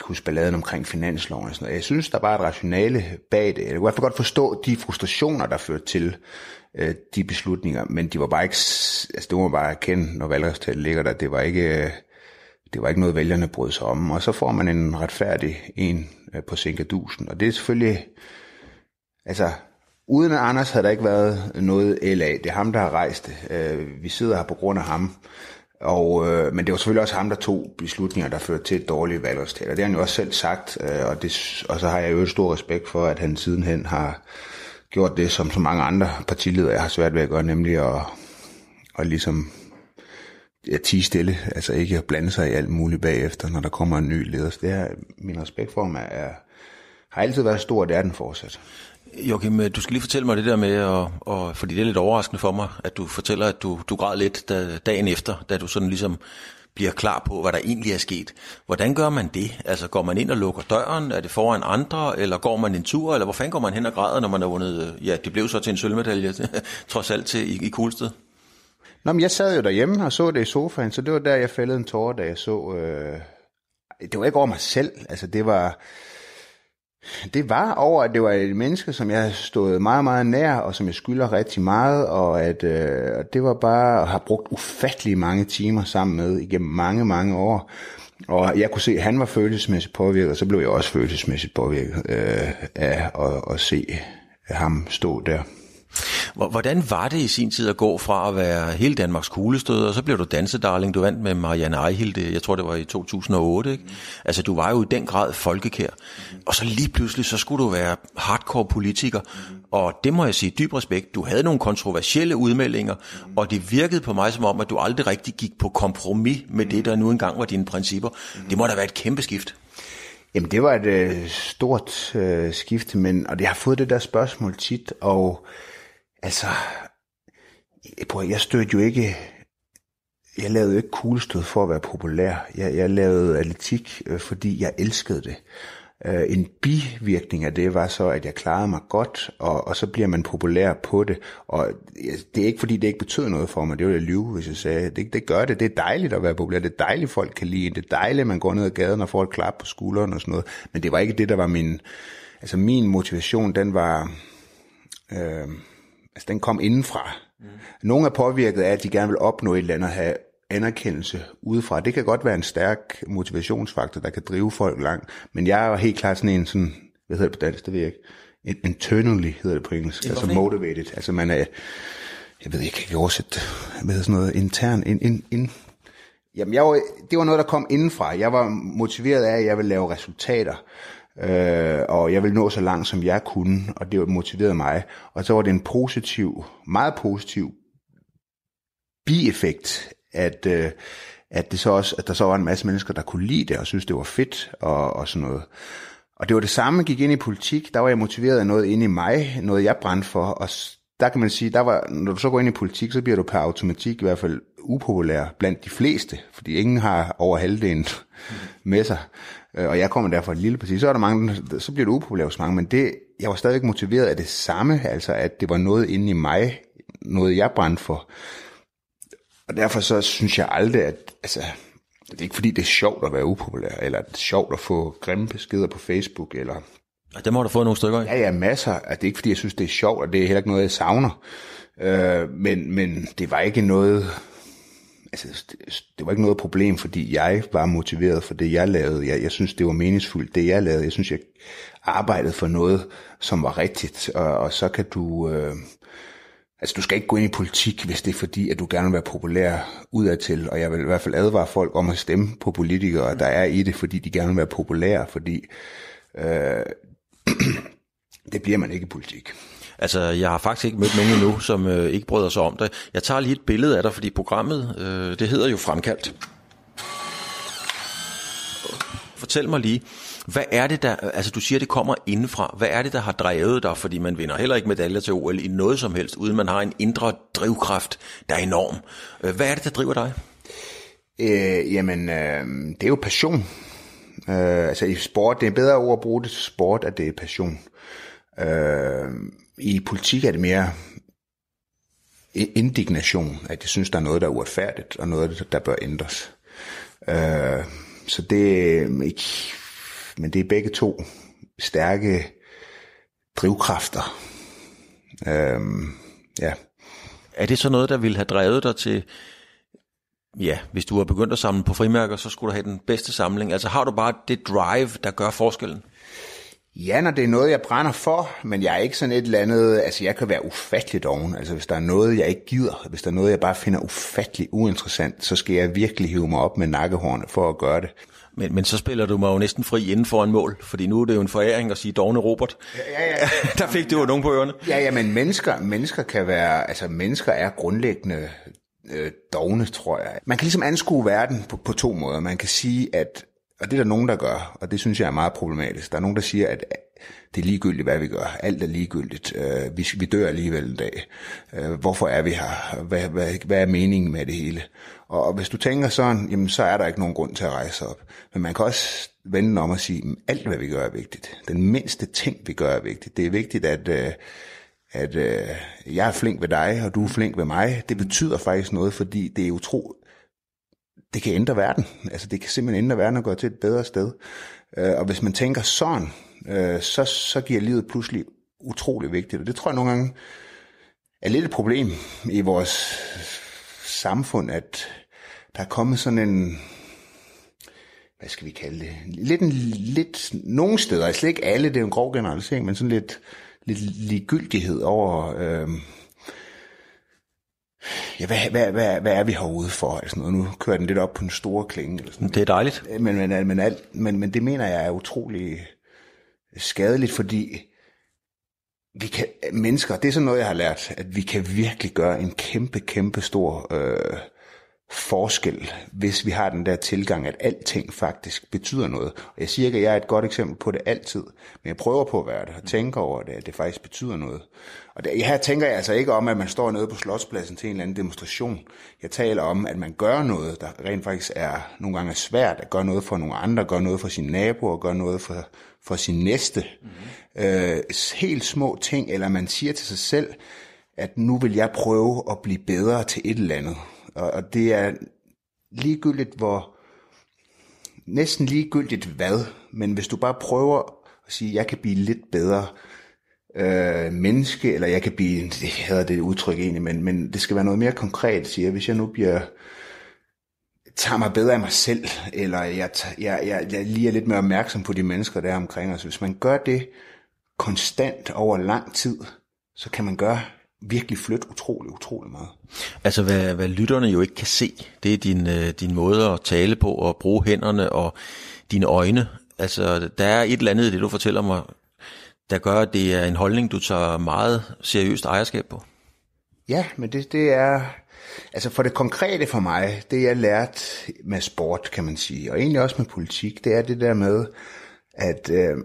huske balladen omkring finansloven og sådan noget. Jeg synes, der var et rationale bag det. Jeg kunne i hvert fald godt forstå de frustrationer, der førte til øh, de beslutninger, men de var bare ikke, altså det må man bare erkende, når valgresultatet ligger der, det var ikke, øh, det var ikke noget, vælgerne brød sig om. Og så får man en retfærdig en øh, på Sinkadusen, og det er selvfølgelig, altså uden Anders havde der ikke været noget LA. Det er ham, der har rejst det. Øh, vi sidder her på grund af ham. Og, øh, men det var selvfølgelig også ham, der tog beslutninger, der førte til et dårligt valgresultat. Og det har han jo også selv sagt, øh, og, det, og så har jeg jo stor respekt for, at han sidenhen har gjort det, som så mange andre partiledere har svært ved at gøre, nemlig at, at ligesom at tige stille, altså ikke at blande sig i alt muligt bagefter, når der kommer en ny leder. Så det her, min respekt for ham er, er, har altid været stor, og det er den fortsat. Joachim, øh, du skal lige fortælle mig det der med, og, og, fordi det er lidt overraskende for mig, at du fortæller, at du, du græd lidt da, dagen efter, da du sådan ligesom bliver klar på, hvad der egentlig er sket. Hvordan gør man det? Altså går man ind og lukker døren? Er det foran andre? Eller går man en tur? Eller hvor fanden går man hen og græder, når man har vundet? Øh, ja, det blev så til en sølvmedalje, trods alt til i, i Kulsted. Nå, men jeg sad jo derhjemme og så det i sofaen, så det var der, jeg fældede en tårer, da jeg så... Øh... Det var ikke over mig selv, altså det var det var over, at det var et menneske, som jeg stod meget, meget nær, og som jeg skylder rigtig meget, og at øh, det var bare at have brugt ufattelig mange timer sammen med igennem mange, mange år. Og jeg kunne se, at han var følelsesmæssigt påvirket, og så blev jeg også følelsesmæssigt påvirket øh, af at, at se ham stå der. Hvordan var det i sin tid at gå fra at være hele Danmarks kuglestød, og så blev du dansedarling, du vandt med Marianne Ejhilde, jeg tror det var i 2008, ikke? Altså du var jo i den grad folkekær, og så lige pludselig, så skulle du være hardcore politiker, og det må jeg sige dyb respekt, du havde nogle kontroversielle udmeldinger, og det virkede på mig som om, at du aldrig rigtig gik på kompromis med det, der nu engang var dine principper. Det må da være et kæmpe skift. Jamen det var et øh, stort øh, skift, men, og det har fået det der spørgsmål tit, og Altså, prøv, jeg stødte jo ikke, jeg lavede jo ikke kuglestød for at være populær. Jeg, jeg lavede atletik, øh, fordi jeg elskede det. Øh, en bivirkning af det var så, at jeg klarede mig godt, og, og så bliver man populær på det. Og det er ikke fordi, det ikke betød noget for mig. Det ville jeg lyve, hvis jeg sagde, det, det gør det. Det er dejligt at være populær. Det er dejligt, folk kan lide Det er dejligt, at man går ned ad gaden og får et klap på skulderen og sådan noget. Men det var ikke det, der var min... Altså min motivation, den var... Øh, altså den kom indenfra. Mm. Nogle er påvirket af, at de gerne vil opnå et eller andet, have anerkendelse udefra. Det kan godt være en stærk motivationsfaktor, der kan drive folk langt, men jeg er helt klart sådan en sådan, hvad hedder det på dansk, det ved jeg ikke, internally hedder det på engelsk, det altså motivated, altså man er, jeg ved ikke, jeg kan oversætte, hvad hedder sådan noget, intern, in, in, in, Jamen, jeg var, det var noget, der kom indenfra. Jeg var motiveret af, at jeg ville lave resultater øh, og jeg ville nå så langt, som jeg kunne, og det motiverede mig. Og så var det en positiv, meget positiv bieffekt, at, øh, at, det så også, at der så var en masse mennesker, der kunne lide det, og synes, det var fedt, og, og sådan noget. Og det var det samme, gik ind i politik, der var jeg motiveret af noget inde i mig, noget jeg brændte for, og der kan man sige, der var, når du så går ind i politik, så bliver du per automatik i hvert fald upopulær blandt de fleste, fordi ingen har over halvdelen med sig. Øh, og jeg kommer derfor et lille parti, så er der mange, så bliver det upopulært hos mange, men det, jeg var stadigvæk motiveret af det samme, altså at det var noget inde i mig, noget jeg brændte for. Og derfor så synes jeg aldrig, at, altså, det er ikke fordi, det er sjovt at være upopulær, eller det er sjovt at få grimme beskeder på Facebook, eller... Og det må du få nogle stykker af. Ja, ja, masser. At det er ikke fordi, jeg synes, det er sjovt, og det er heller ikke noget, jeg savner. Øh, men, men det var ikke noget, altså, det, det var ikke noget problem, fordi jeg var motiveret for det, jeg lavede. Jeg, jeg synes, det var meningsfuldt, det jeg lavede. Jeg synes, jeg arbejdede for noget, som var rigtigt. Og, og så kan du... Øh, altså, du skal ikke gå ind i politik, hvis det er fordi, at du gerne vil være populær udadtil. Og jeg vil i hvert fald advare folk om at stemme på politikere, der er i det, fordi de gerne vil være populære. Fordi øh, det bliver man ikke i politik. Altså, jeg har faktisk ikke mødt nogen endnu, som øh, ikke bryder sig om det. Jeg tager lige et billede af dig, fordi programmet, øh, det hedder jo Fremkaldt. Fortæl mig lige, hvad er det der, altså du siger, det kommer indenfra. Hvad er det, der har drevet dig? Fordi man vinder heller ikke medaljer til OL i noget som helst, uden man har en indre drivkraft, der er enorm. Øh, hvad er det, der driver dig? Øh, jamen, øh, det er jo passion. Øh, altså i sport, det er bedre ord at bruge det til sport, at det er passion. Øh, i politik er det mere indignation, at jeg synes, der er noget, der er uretfærdigt, og noget, der bør ændres. Øh, så det er ikke, men det er begge to stærke drivkræfter. Øh, ja. Er det så noget, der ville have drevet dig til, ja, hvis du har begyndt at samle på frimærker, så skulle du have den bedste samling? Altså har du bare det drive, der gør forskellen? Ja, når det er noget, jeg brænder for, men jeg er ikke sådan et eller andet, altså jeg kan være ufatteligt oven. Altså hvis der er noget, jeg ikke gider, hvis der er noget, jeg bare finder ufatteligt uinteressant, så skal jeg virkelig hive mig op med nakkehårene for at gøre det. Men, men så spiller du mig jo næsten fri inden for en mål, fordi nu er det jo en foræring at sige Dogne Robert. Ja, ja, ja. Der fik du jo nogen på ørerne. Ja, ja, men mennesker, mennesker kan være, altså mennesker er grundlæggende øh, dogne, tror jeg. Man kan ligesom anskue verden på, på to måder. Man kan sige, at og det er der nogen, der gør, og det synes jeg er meget problematisk. Der er nogen, der siger, at det er ligegyldigt, hvad vi gør. Alt er ligegyldigt. Øh, vi, vi dør alligevel en dag. Øh, hvorfor er vi her? Hvad, hvad, hvad er meningen med det hele? Og, og hvis du tænker sådan, jamen, så er der ikke nogen grund til at rejse op. Men man kan også vende om og sige, at alt, hvad vi gør, er vigtigt. Den mindste ting, vi gør, er vigtigt. Det er vigtigt, at... Øh, at øh, jeg er flink ved dig, og du er flink ved mig, det betyder faktisk noget, fordi det er utro, det kan ændre verden. Altså det kan simpelthen ændre verden og gøre til et bedre sted. Øh, og hvis man tænker sådan, øh, så, så giver livet pludselig utrolig vigtigt. Og det tror jeg nogle gange er lidt et problem i vores samfund, at der er kommet sådan en, hvad skal vi kalde det, lidt, en, lidt nogle steder, altså ikke alle, det er en grov generalisering, men sådan lidt, lidt ligegyldighed over, øh, ja, hvad, hvad, hvad, hvad er vi herude for? Altså noget. Nu kører den lidt op på en store klinge. Eller sådan det er dejligt. Men, men, men, alt, men, men det mener jeg er utrolig skadeligt, fordi vi kan, mennesker, det er sådan noget, jeg har lært, at vi kan virkelig gøre en kæmpe, kæmpe stor øh, forskel, hvis vi har den der tilgang, at alting faktisk betyder noget. Og jeg siger ikke, at jeg er et godt eksempel på det altid, men jeg prøver på at være det, og tænker over det, at det faktisk betyder noget. Og det, her tænker jeg altså ikke om, at man står nede på Slotspladsen til en eller anden demonstration. Jeg taler om, at man gør noget, der rent faktisk er nogle gange svært, at gøre noget for nogle andre, gøre noget for sine naboer, gøre noget for, for sin næste. Mm-hmm. Øh, helt små ting, eller man siger til sig selv, at nu vil jeg prøve at blive bedre til et eller andet. Og, og det er ligegyldigt, hvor næsten ligegyldigt hvad, men hvis du bare prøver at sige, jeg kan blive lidt bedre øh, menneske, eller jeg kan blive, det hedder det udtryk egentlig, men, men det skal være noget mere konkret, siger hvis jeg nu bliver, tager mig bedre af mig selv, eller jeg, jeg, jeg, jeg lige er lidt mere opmærksom på de mennesker, der er omkring os. Hvis man gør det konstant over lang tid, så kan man gøre virkelig flytte utrolig, utrolig meget. Altså hvad, hvad lytterne jo ikke kan se, det er din, øh, din måde at tale på og bruge hænderne og dine øjne. Altså der er et eller andet i det, du fortæller mig, der gør, at det er en holdning, du tager meget seriøst ejerskab på. Ja, men det, det er, altså for det konkrete for mig, det jeg lært med sport, kan man sige, og egentlig også med politik, det er det der med, at øh,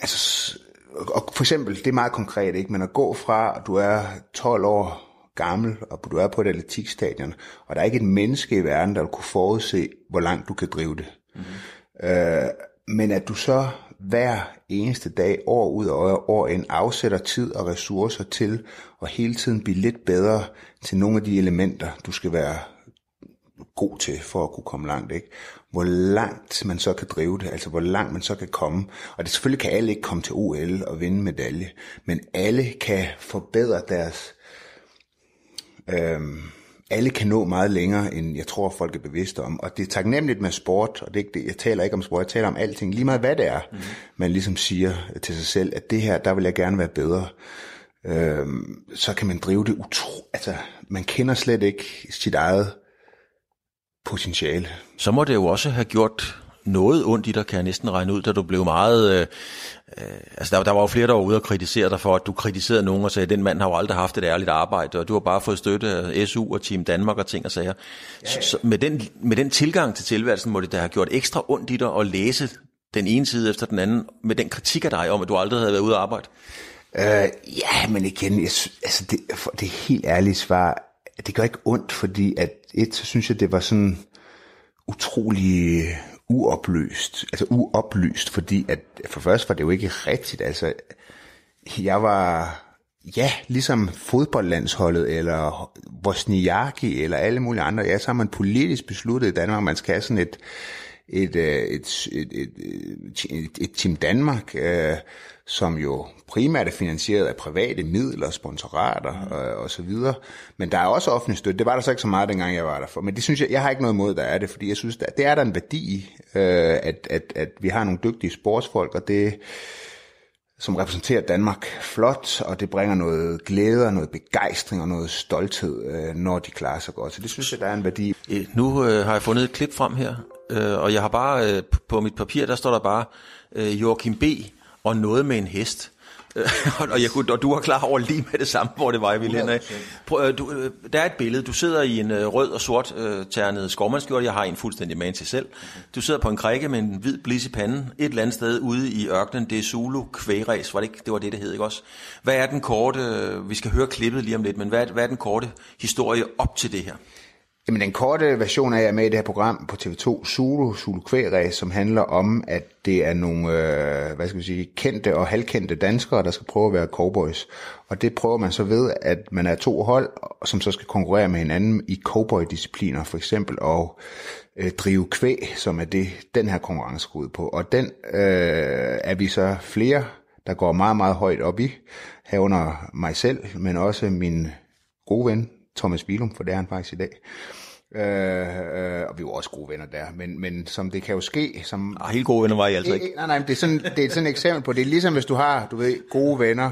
altså, og for eksempel, det er meget konkret, ikke? men at gå fra, at du er 12 år gammel, og du er på et atletikstadion, og der er ikke et menneske i verden, der vil kunne forudse, hvor langt du kan drive det. Mm-hmm. Øh, men at du så hver eneste dag, år ud og år ind, afsætter tid og ressourcer til at hele tiden blive lidt bedre til nogle af de elementer, du skal være god til for at kunne komme langt. Ikke? Hvor langt man så kan drive det, altså hvor langt man så kan komme. Og det selvfølgelig kan alle ikke komme til OL og vinde medalje, men alle kan forbedre deres... Øhm, alle kan nå meget længere, end jeg tror, folk er bevidste om. Og det er taknemmeligt med sport, og det er ikke det, jeg taler ikke om sport, jeg taler om alting, lige meget hvad det er, mm. man ligesom siger til sig selv, at det her, der vil jeg gerne være bedre. Øhm, så kan man drive det utro... Altså, man kender slet ikke sit eget potentiale. Så må det jo også have gjort noget ondt i dig, kan jeg næsten regne ud, da du blev meget... Øh, øh, altså der, der var jo flere, der var ude og kritisere dig for, at du kritiserede nogen og sagde, den mand har jo aldrig haft et ærligt arbejde, og du har bare fået støtte af SU og Team Danmark og ting og sager. Ja, ja. Så, så med, den, med den tilgang til tilværelsen, må det da have gjort ekstra ondt i dig at læse den ene side efter den anden, med den kritik af dig om, at du aldrig havde været ude at arbejde? Øh, ja, men igen, jeg, altså det, for det helt ærlige svar, det gør ikke ondt, fordi at et, så synes jeg, det var sådan utrolig øh, uopløst. altså uoplyst, fordi at for først var det jo ikke rigtigt, altså jeg var, ja, ligesom fodboldlandsholdet, eller Bosniaki, eller alle mulige andre, ja, så har man politisk besluttet i Danmark, at man skal have sådan et, øh, et, et, et, et, et, et Team Danmark, øh, som jo primært er finansieret af private midler, sponsorater mm. og, og så videre. Men der er også offentlig støtte. Det var der så ikke så meget, dengang jeg var der for. Men det synes jeg, jeg har ikke noget imod, der er det, fordi jeg synes, der, det er der en værdi i, øh, at, at, at vi har nogle dygtige sportsfolk, og det som repræsenterer Danmark flot, og det bringer noget glæde og noget begejstring og noget stolthed, øh, når de klarer sig godt. Så det synes jeg, der er en værdi. Nu øh, har jeg fundet et klip frem her, øh, og jeg har bare øh, på mit papir, der står der bare øh, Joachim B. og noget med en hest. og, jeg kunne, og du var klar over lige med det samme, hvor det var, jeg ville hen øh, du, øh, Der er et billede. Du sidder i en øh, rød og sort øh, ternet skovmandskjort. Jeg har en fuldstændig man til selv. Du sidder på en krikke med en hvid blis i panden. Et eller andet sted ude i ørkenen. Det er Zulu kvægræs. Var det, ikke? det var det, det hed, ikke også? Hvad er den korte... Vi skal høre klippet lige om lidt, men hvad hvad er den korte historie op til det her? Jamen den korte version af, jeg er med i det her program på TV2, Zulu, Zulu Kvægræs, som handler om, at det er nogle, øh, hvad skal vi sige, kendte og halvkendte danskere, der skal prøve at være cowboys. Og det prøver man så ved, at man er to hold, som så skal konkurrere med hinanden i cowboy-discipliner, for eksempel, og øh, drive kvæg, som er det, den her konkurrence går ud på. Og den øh, er vi så flere, der går meget, meget højt op i, herunder mig selv, men også min gode ven, Thomas Bilum, for det er han faktisk i dag. Øh, øh, og vi var også gode venner der, men, men som det kan jo ske... Som, ah, helt gode venner var I altså ikke? Nej, nej, det er, sådan, det er sådan et eksempel på, det er ligesom hvis du har, du ved, gode venner,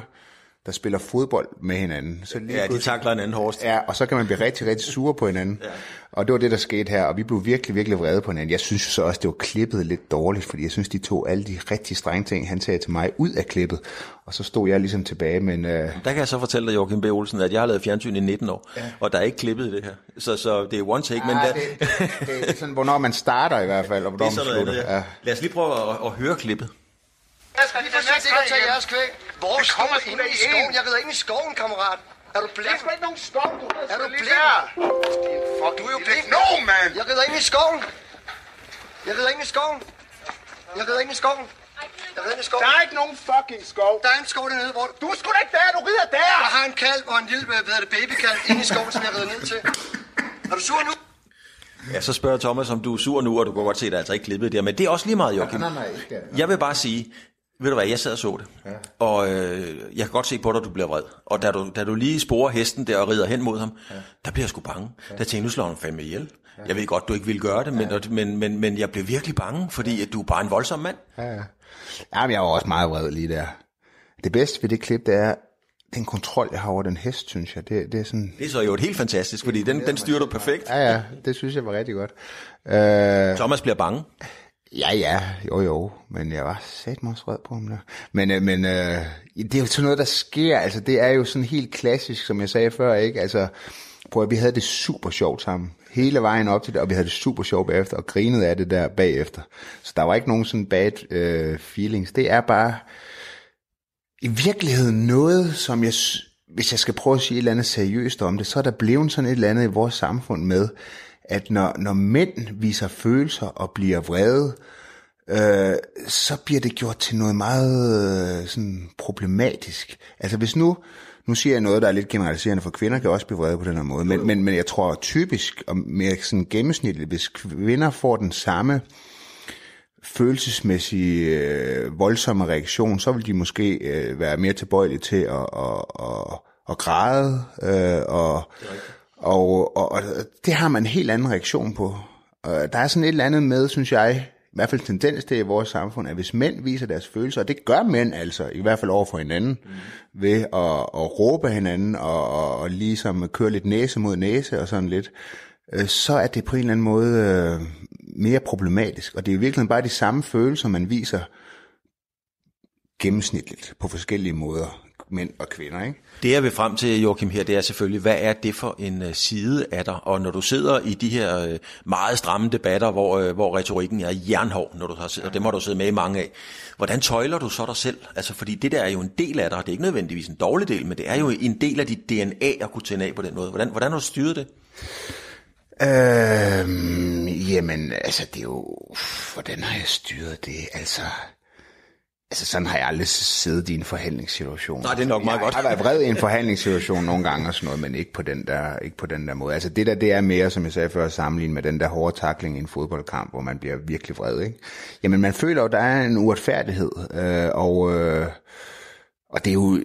der spiller fodbold med hinanden. Så lige ja, de takler anden hårdest. Ja, og så kan man blive rigtig, rigtig sur på hinanden. Ja. Og det var det, der skete her, og vi blev virkelig, virkelig vrede på hinanden. Jeg synes jo så også, det var klippet lidt dårligt, fordi jeg synes, de tog alle de rigtig strenge ting, han sagde til mig, ud af klippet. Og så stod jeg ligesom tilbage, men... Uh... Der kan jeg så fortælle dig, Joachim B. Olsen, at jeg har lavet fjernsyn i 19 år, ja. og der er ikke klippet i det her. Så, så det er one take, ja, men... Der... Det, det, det, er sådan, hvornår man starter i hvert fald, og hvornår man slutter. ja. Lad os lige prøve at, at høre klippet. Jeg skal lige forsøge ikke at tage jeres kvæg. Hvor kommer ind i skoven? Jeg rider ind i skoven, kammerat. Er du blind? Der er ikke nogen skov, du Er du blind? Fuck, du er jo blind. No, man! Jeg rider ind i skoven. Jeg rider ind i skoven. Jeg rider ind i skoven. Jeg rider ind i skoven. Der er ikke nogen fucking skov. Der er en skov dernede, hvor... Du er sgu da ikke der, du rider der! Jeg har en kalv og en lille, hvad hedder det, babykalv inde i skoven, som jeg rider ned til. Er du sur nu? Ja, så spørger Thomas, om du er sur nu, og du kan godt se, at der er altså ikke klippet der. Men det er også lige meget, Joachim. Nej, nej, nej, ikke Jeg vil bare sige, ved du hvad, jeg sad og så det. Ja. Og øh, jeg kan godt se på dig, at du bliver vred. Og da du, da du lige sporer hesten der og rider hen mod ham, ja. der bliver jeg sgu bange. Ja. Der tænkte nu slår han fandme ihjel. Ja. Jeg ved godt, du ikke vil gøre det, men, ja. men, men, men jeg blev virkelig bange, fordi at du er bare en voldsom mand. Ja, ja. Jamen, jeg var også meget vred lige der. Det bedste ved det klip, det er, den kontrol, jeg har over den hest, synes jeg, det, det er sådan... Det er så jo et helt fantastisk, fordi den, den styrer du perfekt. Ja, ja, det synes jeg var rigtig godt. Uh... Thomas bliver bange. Ja, ja, jo jo, men jeg var sat mig også på ham der. Men, øh, men øh, det er jo sådan noget, der sker, altså det er jo sådan helt klassisk, som jeg sagde før, ikke? Altså, prøv at vi havde det super sjovt sammen, hele vejen op til det, og vi havde det super sjovt bagefter, og grinede af det der bagefter. Så der var ikke nogen sådan bad øh, feelings. Det er bare i virkeligheden noget, som jeg, hvis jeg skal prøve at sige et eller andet seriøst om det, så er der blevet sådan et eller andet i vores samfund med, at når, når mænd viser følelser og bliver vrede, øh, så bliver det gjort til noget meget øh, sådan problematisk. Altså hvis nu, nu siger jeg noget, der er lidt generaliserende, for kvinder kan også blive vrede på den her måde, men, men, men jeg tror typisk, og mere sådan gennemsnitligt, hvis kvinder får den samme følelsesmæssige øh, voldsomme reaktion, så vil de måske øh, være mere tilbøjelige til at, at, at, at græde øh, og, og, og, og det har man en helt anden reaktion på. Og der er sådan et eller andet med, synes jeg, i hvert fald tendens til i vores samfund, at hvis mænd viser deres følelser, og det gør mænd altså, i hvert fald over for hinanden, mm. ved at, at råbe hinanden, og, og, og ligesom køre lidt næse mod næse og sådan lidt, øh, så er det på en eller anden måde øh, mere problematisk. Og det er i virkeligheden bare de samme følelser, man viser gennemsnitligt på forskellige måder mænd og kvinder. Ikke? Det jeg vil frem til, Joachim, her, det er selvfølgelig, hvad er det for en uh, side af dig? Og når du sidder i de her uh, meget stramme debatter, hvor, uh, hvor retorikken er jernhård, når du har, og det må du sidde med i mange af, hvordan tøjler du så dig selv? Altså, fordi det der er jo en del af dig, det er ikke nødvendigvis en dårlig del, men det er jo en del af dit DNA at kunne tænde af på den måde. Hvordan, hvordan har du styret det? Øhm, jamen, altså, det er jo... Hvordan har jeg styret det? Altså, altså sådan har jeg aldrig siddet i en forhandlingssituation. Nej, det er nok meget jeg, godt. Jeg har været vred i en forhandlingssituation nogle gange og sådan noget, men ikke på den der, ikke på den der måde. Altså det der, det er mere, som jeg sagde før, sammenlignet med den der hårde takling i en fodboldkamp, hvor man bliver virkelig vred, ikke? Jamen, man føler jo, der er en uretfærdighed, øh, og, øh, og det er jo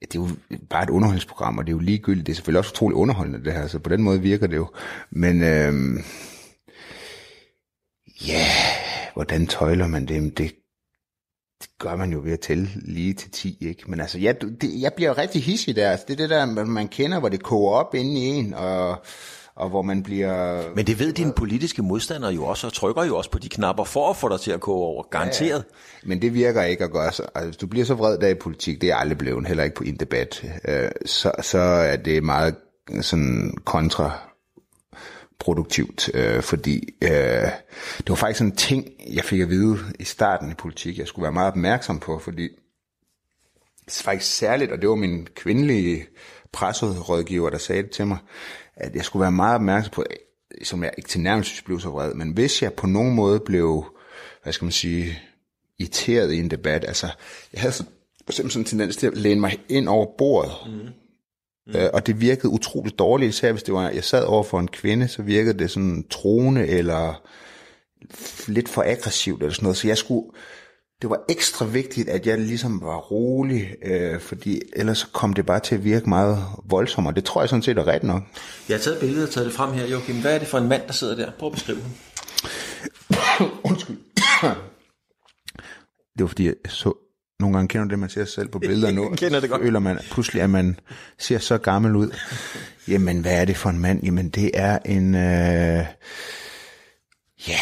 det er jo bare et underholdningsprogram, og det er jo ligegyldigt. Det er selvfølgelig også utroligt underholdende, det her, så på den måde virker det jo. Men øhm, ja, hvordan tøjler man det? det? Det gør man jo ved at tælle lige til 10, ikke? Men altså, jeg, det, jeg bliver jo rigtig hissig der. Altså, det er det der, man, kender, hvor det koger op inde i en, og, og hvor man bliver... Men det ved dine politiske modstandere jo også, og trykker jo også på de knapper for at få dig til at koge over. Garanteret. Men det virker ikke at gøre så. Altså, hvis du bliver så vred der i politik, det er aldrig blevet, heller ikke på en debat, øh, så, så er det meget sådan produktivt, øh, fordi øh, det var faktisk sådan en ting, jeg fik at vide i starten i politik, jeg skulle være meget opmærksom på, fordi det faktisk særligt, og det var min kvindelige presserådgiver, der sagde det til mig, at jeg skulle være meget opmærksom på, som jeg ikke til nærmest blev så vred, men hvis jeg på nogen måde blev, hvad skal man sige, irriteret i en debat, altså jeg havde så, for eksempel sådan en tendens til at læne mig ind over bordet, mm. Mm. Øh, og det virkede utroligt dårligt, især hvis det var, jeg sad over for en kvinde, så virkede det sådan troende eller lidt for aggressivt eller sådan noget, så jeg skulle, det var ekstra vigtigt, at jeg ligesom var rolig, øh, fordi ellers kom det bare til at virke meget voldsomt, og det tror jeg sådan set er ret nok. Jeg har taget billedet og taget det frem her, Joachim. Hvad er det for en mand, der sidder der? Prøv at beskrive ham. Undskyld. det var fordi, jeg så, nogle gange kender det, man ser sig selv på billeder nu, Kender det godt. føler man pludselig, at man ser så gammel ud. Jamen, hvad er det for en mand? Jamen, det er en, øh, ja,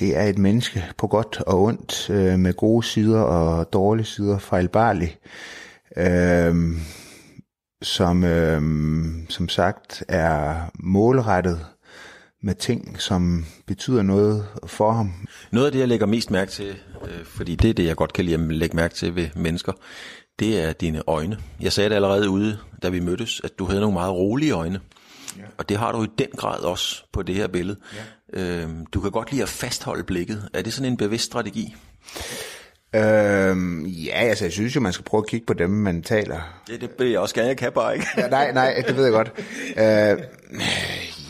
det er et menneske på godt og ondt, øh, med gode sider og dårlige sider, fejlbarlig, øh, som, øh, som sagt er målrettet med ting, som betyder noget for ham. Noget af det, jeg lægger mest mærke til, øh, fordi det er det, jeg godt kan lide at lægge mærke til ved mennesker, det er dine øjne. Jeg sagde det allerede ude, da vi mødtes, at du havde nogle meget rolige øjne. Ja. Og det har du i den grad også på det her billede. Ja. Øhm, du kan godt lide at fastholde blikket. Er det sådan en bevidst strategi? Øhm, ja, altså jeg synes jo, man skal prøve at kigge på dem, man taler. Det, det vil jeg også gerne, jeg kan bare ikke. Ja, nej, nej, det ved jeg godt. Øh,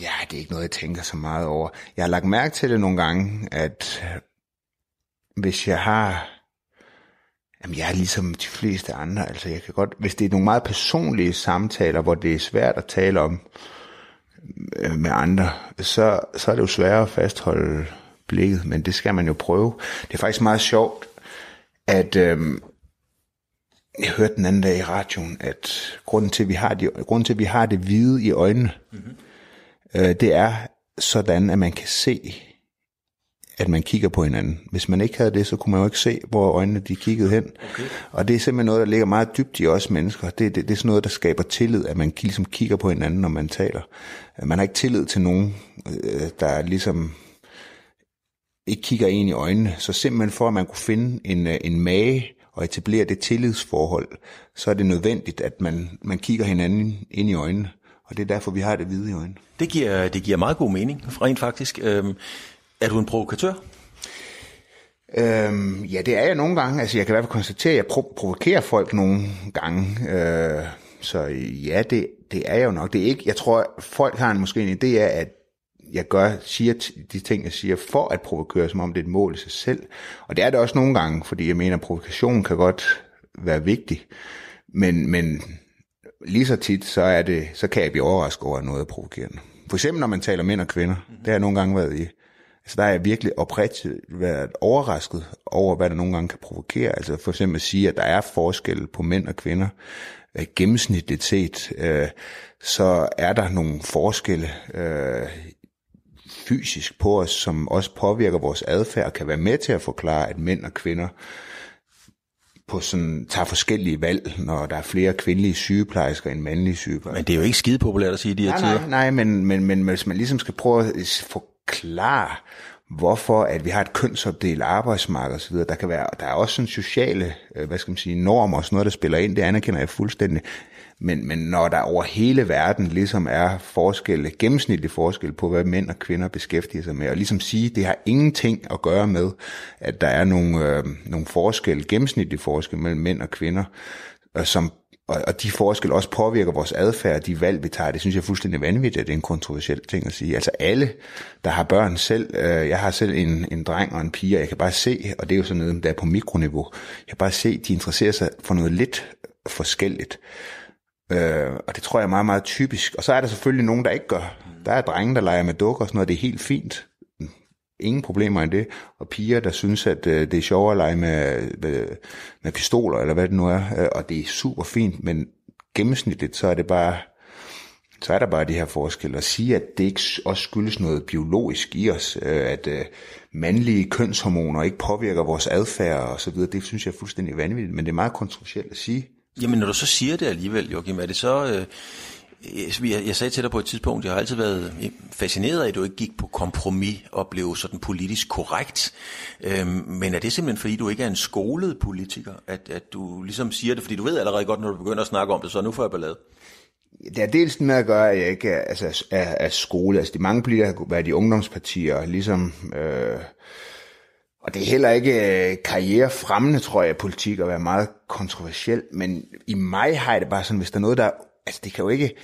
ja, det er ikke noget, jeg tænker så meget over. Jeg har lagt mærke til det nogle gange, at hvis jeg har... Jamen, jeg er ligesom de fleste andre. Altså, jeg kan godt... Hvis det er nogle meget personlige samtaler, hvor det er svært at tale om øh, med andre, så, så er det jo sværere at fastholde blikket, men det skal man jo prøve. Det er faktisk meget sjovt, at... Øh, jeg hørte den anden dag i radioen, at grunden til, at vi har, de, grunden til, at vi har det hvide i øjnene, mm-hmm. øh, det er sådan, at man kan se, at man kigger på hinanden. Hvis man ikke havde det, så kunne man jo ikke se, hvor øjnene de kiggede hen. Okay. Og det er simpelthen noget, der ligger meget dybt i os mennesker. Det, det, det er sådan noget, der skaber tillid, at man ligesom kigger på hinanden, når man taler. Man har ikke tillid til nogen, øh, der ligesom ikke kigger en i øjnene. Så simpelthen for, at man kunne finde en, øh, en mage, og etablere det tillidsforhold, så er det nødvendigt, at man, man kigger hinanden ind i øjnene. Og det er derfor, vi har det hvide i øjnene. Det giver, det giver meget god mening, rent faktisk. Er du en provokatør? Øhm, ja, det er jeg nogle gange. Altså, jeg kan i hvert fald konstatere, at jeg pro- provokerer folk nogle gange. Øh, så ja, det, det er jeg jo nok. Det er ikke, jeg tror, folk har en, måske en idé af, at jeg gør, siger de ting, jeg siger, for at provokere, som om det er et mål i sig selv. Og det er det også nogle gange, fordi jeg mener, at provokation kan godt være vigtig. Men, men lige så tit, så, er det, så kan jeg blive overrasket over noget provokerende. For eksempel, når man taler mænd og kvinder. Det har jeg nogle gange været i. Altså, der er jeg virkelig oprigtigt været overrasket over, hvad der nogle gange kan provokere. Altså for eksempel at sige, at der er forskel på mænd og kvinder. Gennemsnitligt set, øh, så er der nogle forskelle øh, fysisk på os, som også påvirker vores adfærd, og kan være med til at forklare, at mænd og kvinder på sådan, tager forskellige valg, når der er flere kvindelige sygeplejersker end mandlige sygeplejersker. Men det er jo ikke skide populært at sige i de her nej, tider. nej, nej, men, men, men hvis man ligesom skal prøve at forklare, hvorfor at vi har et kønsopdelt arbejdsmarked osv. Der, kan være, der er også sådan sociale øh, hvad skal man sige, normer og sådan noget, der spiller ind. Det anerkender jeg fuldstændig. Men, men når der over hele verden ligesom er forskelle, gennemsnitlig forskel på, hvad mænd og kvinder beskæftiger sig med, og ligesom sige, det har ingenting at gøre med, at der er nogle, øh, nogle forskel, gennemsnitlig forskel mellem mænd og kvinder, øh, som og, og de forskelle også påvirker vores adfærd, de valg, vi tager, det synes jeg er fuldstændig vanvittigt, at det er en kontroversiel ting at sige. Altså alle, der har børn selv, øh, jeg har selv en, en dreng og en pige, og jeg kan bare se, og det er jo sådan noget, der er på mikroniveau, jeg kan bare se, de interesserer sig for noget lidt forskelligt. Øh, og det tror jeg er meget, meget typisk. Og så er der selvfølgelig nogen, der ikke gør. Der er drenge, der leger med dukker og sådan noget, det er helt fint. Ingen problemer i det. Og piger, der synes, at øh, det er sjovere at lege med, med, med pistoler, eller hvad det nu er. Øh, og det er super fint, men gennemsnitligt, så er det bare så er der bare de her forskelle. At sige, at det ikke også skyldes noget biologisk i os, øh, at øh, mandlige kønshormoner ikke påvirker vores adfærd og så videre, det synes jeg er fuldstændig vanvittigt, men det er meget kontroversielt at sige. Jamen, når du så siger det alligevel, Joachim, er det så... Øh, Øh, altså, jeg, jeg sagde til dig på et tidspunkt, jeg har altid været fascineret af, at du ikke gik på kompromis og blev sådan politisk korrekt. Øhm, men er det simpelthen, fordi du ikke er en skolet politiker, at, at du ligesom siger det? Fordi du ved allerede godt, når du begynder at snakke om det, så nu får jeg ballade. Det er dels med at gøre, at jeg ikke er, altså, er, er skole. Altså, de mange politikere har været i ungdomspartier, ligesom... Øh, og det er heller ikke øh, karrierefremmende, tror jeg, politik at være meget kontroversiel, men i mig har jeg det bare sådan, hvis der er noget, der... Altså, det kan jo ikke...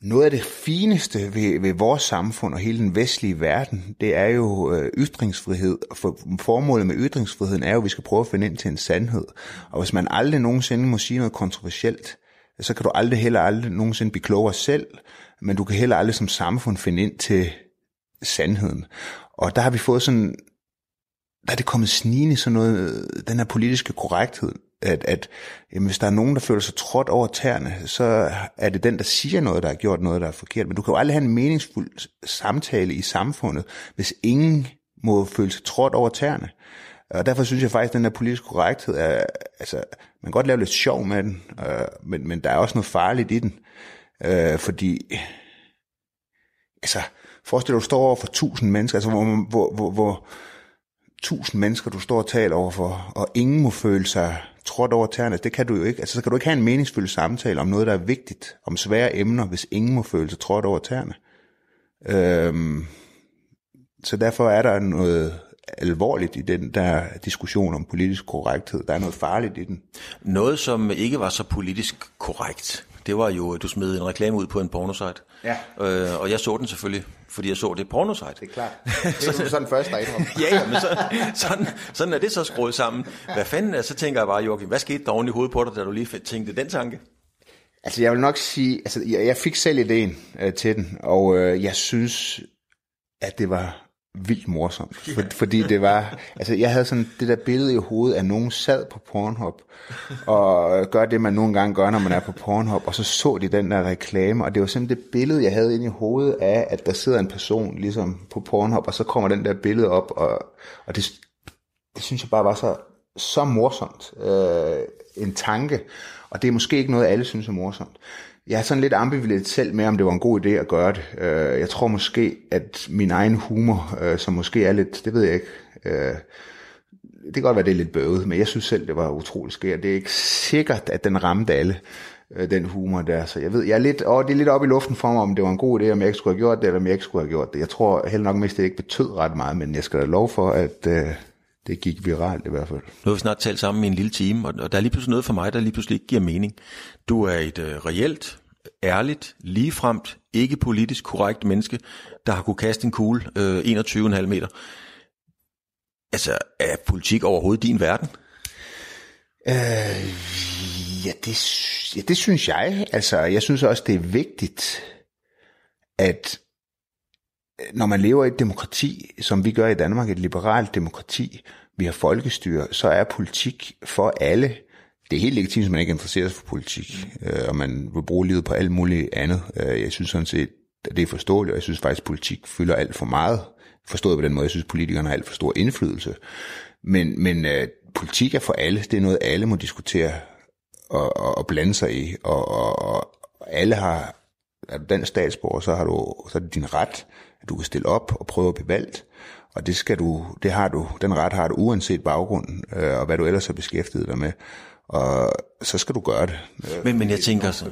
Noget af det fineste ved, ved vores samfund og hele den vestlige verden, det er jo øh, ytringsfrihed. For formålet med ytringsfriheden er jo, at vi skal prøve at finde ind til en sandhed. Og hvis man aldrig nogensinde må sige noget kontroversielt, så kan du aldrig heller aldrig nogensinde blive klogere selv, men du kan heller aldrig som samfund finde ind til sandheden. Og der har vi fået sådan der er det kommet snigende sådan noget, den her politiske korrekthed, at, at jamen, hvis der er nogen, der føler sig trådt over tæerne, så er det den, der siger noget, der har gjort noget, der er forkert. Men du kan jo aldrig have en meningsfuld samtale i samfundet, hvis ingen må føle sig trådt over tæerne. Og derfor synes jeg faktisk, at den her politiske korrekthed er, altså, man kan godt lave lidt sjov med den, øh, men, men der er også noget farligt i den. Øh, fordi, altså, forestil dig, at du står over for tusind mennesker, altså, hvor, hvor, hvor, hvor tusind mennesker, du står og taler overfor, og ingen må føle sig trådt over tæerne. Det kan du jo ikke. Altså, så kan du ikke have en meningsfuld samtale om noget, der er vigtigt, om svære emner, hvis ingen må føle sig trådt over tæerne. Øhm, så derfor er der noget alvorligt i den der diskussion om politisk korrekthed. Der er noget farligt i den. Noget, som ikke var så politisk korrekt, det var jo, at du smed en reklame ud på en pornosite. Ja. Øh, og jeg så den selvfølgelig, fordi jeg så det pornosite. Det er klart. Det er så, sådan først, der ja, ja, men så, sådan, sådan er det så skruet sammen. Hvad fanden er, så tænker jeg bare, Joachim, hvad skete der oven i hovedet på dig, da du lige tænkte den tanke? Altså jeg vil nok sige, altså jeg, jeg fik selv ideen øh, til den, og øh, jeg synes, at det var vildt morsomt. For, fordi det var, altså jeg havde sådan det der billede i hovedet, at nogen sad på Pornhub, og gør det, man nogle gange gør, når man er på Pornhub, og så så de den der reklame, og det var simpelthen det billede, jeg havde inde i hovedet af, at der sidder en person ligesom på Pornhub, og så kommer den der billede op, og, og det, det synes jeg bare var så, så morsomt, øh, en tanke, og det er måske ikke noget, alle synes er morsomt jeg er sådan lidt ambivalent selv med, om det var en god idé at gøre det. Øh, jeg tror måske, at min egen humor, øh, som måske er lidt, det ved jeg ikke, øh, det kan godt være, det er lidt bøvet, men jeg synes selv, det var utroligt skært. Det er ikke sikkert, at den ramte alle, øh, den humor der. Så jeg ved, jeg er lidt, åh, det er lidt op i luften for mig, om det var en god idé, om jeg ikke skulle have gjort det, eller om jeg ikke skulle have gjort det. Jeg tror heller nok mest, det ikke betød ret meget, men jeg skal da lov for, at øh, det gik viralt i hvert fald. Nu har vi snart talt sammen i en lille time, og der er lige pludselig noget for mig, der lige pludselig ikke giver mening. Du er et øh, reelt, ærligt, ligefremt, ikke politisk korrekt menneske, der har kunne kaste en kugle øh, 21,5 meter. Altså, er politik overhovedet din verden? Øh, ja, det, ja, det synes jeg. Altså, jeg synes også, det er vigtigt, at når man lever i et demokrati, som vi gør i Danmark, et liberalt demokrati, vi har folkestyre, så er politik for alle. Det er helt legitimt, at man ikke interesserer sig for politik, øh, og man vil bruge livet på alt muligt andet. Øh, jeg synes sådan set, at det er forståeligt, og jeg synes faktisk, at politik fylder alt for meget. Forstået på den måde, jeg synes, at politikerne har alt for stor indflydelse. Men, men øh, politik er for alle. Det er noget, alle må diskutere og, og, og blande sig i. Og, og, og alle har, er du dansk statsborger, så har du så er det din ret, du kan stille op og prøve at blive valgt. Og det skal du, det har du, den ret har du uanset baggrunden, øh, og hvad du ellers har beskæftiget dig med. Og så skal du gøre det. Øh, Men, men jeg er tænker så,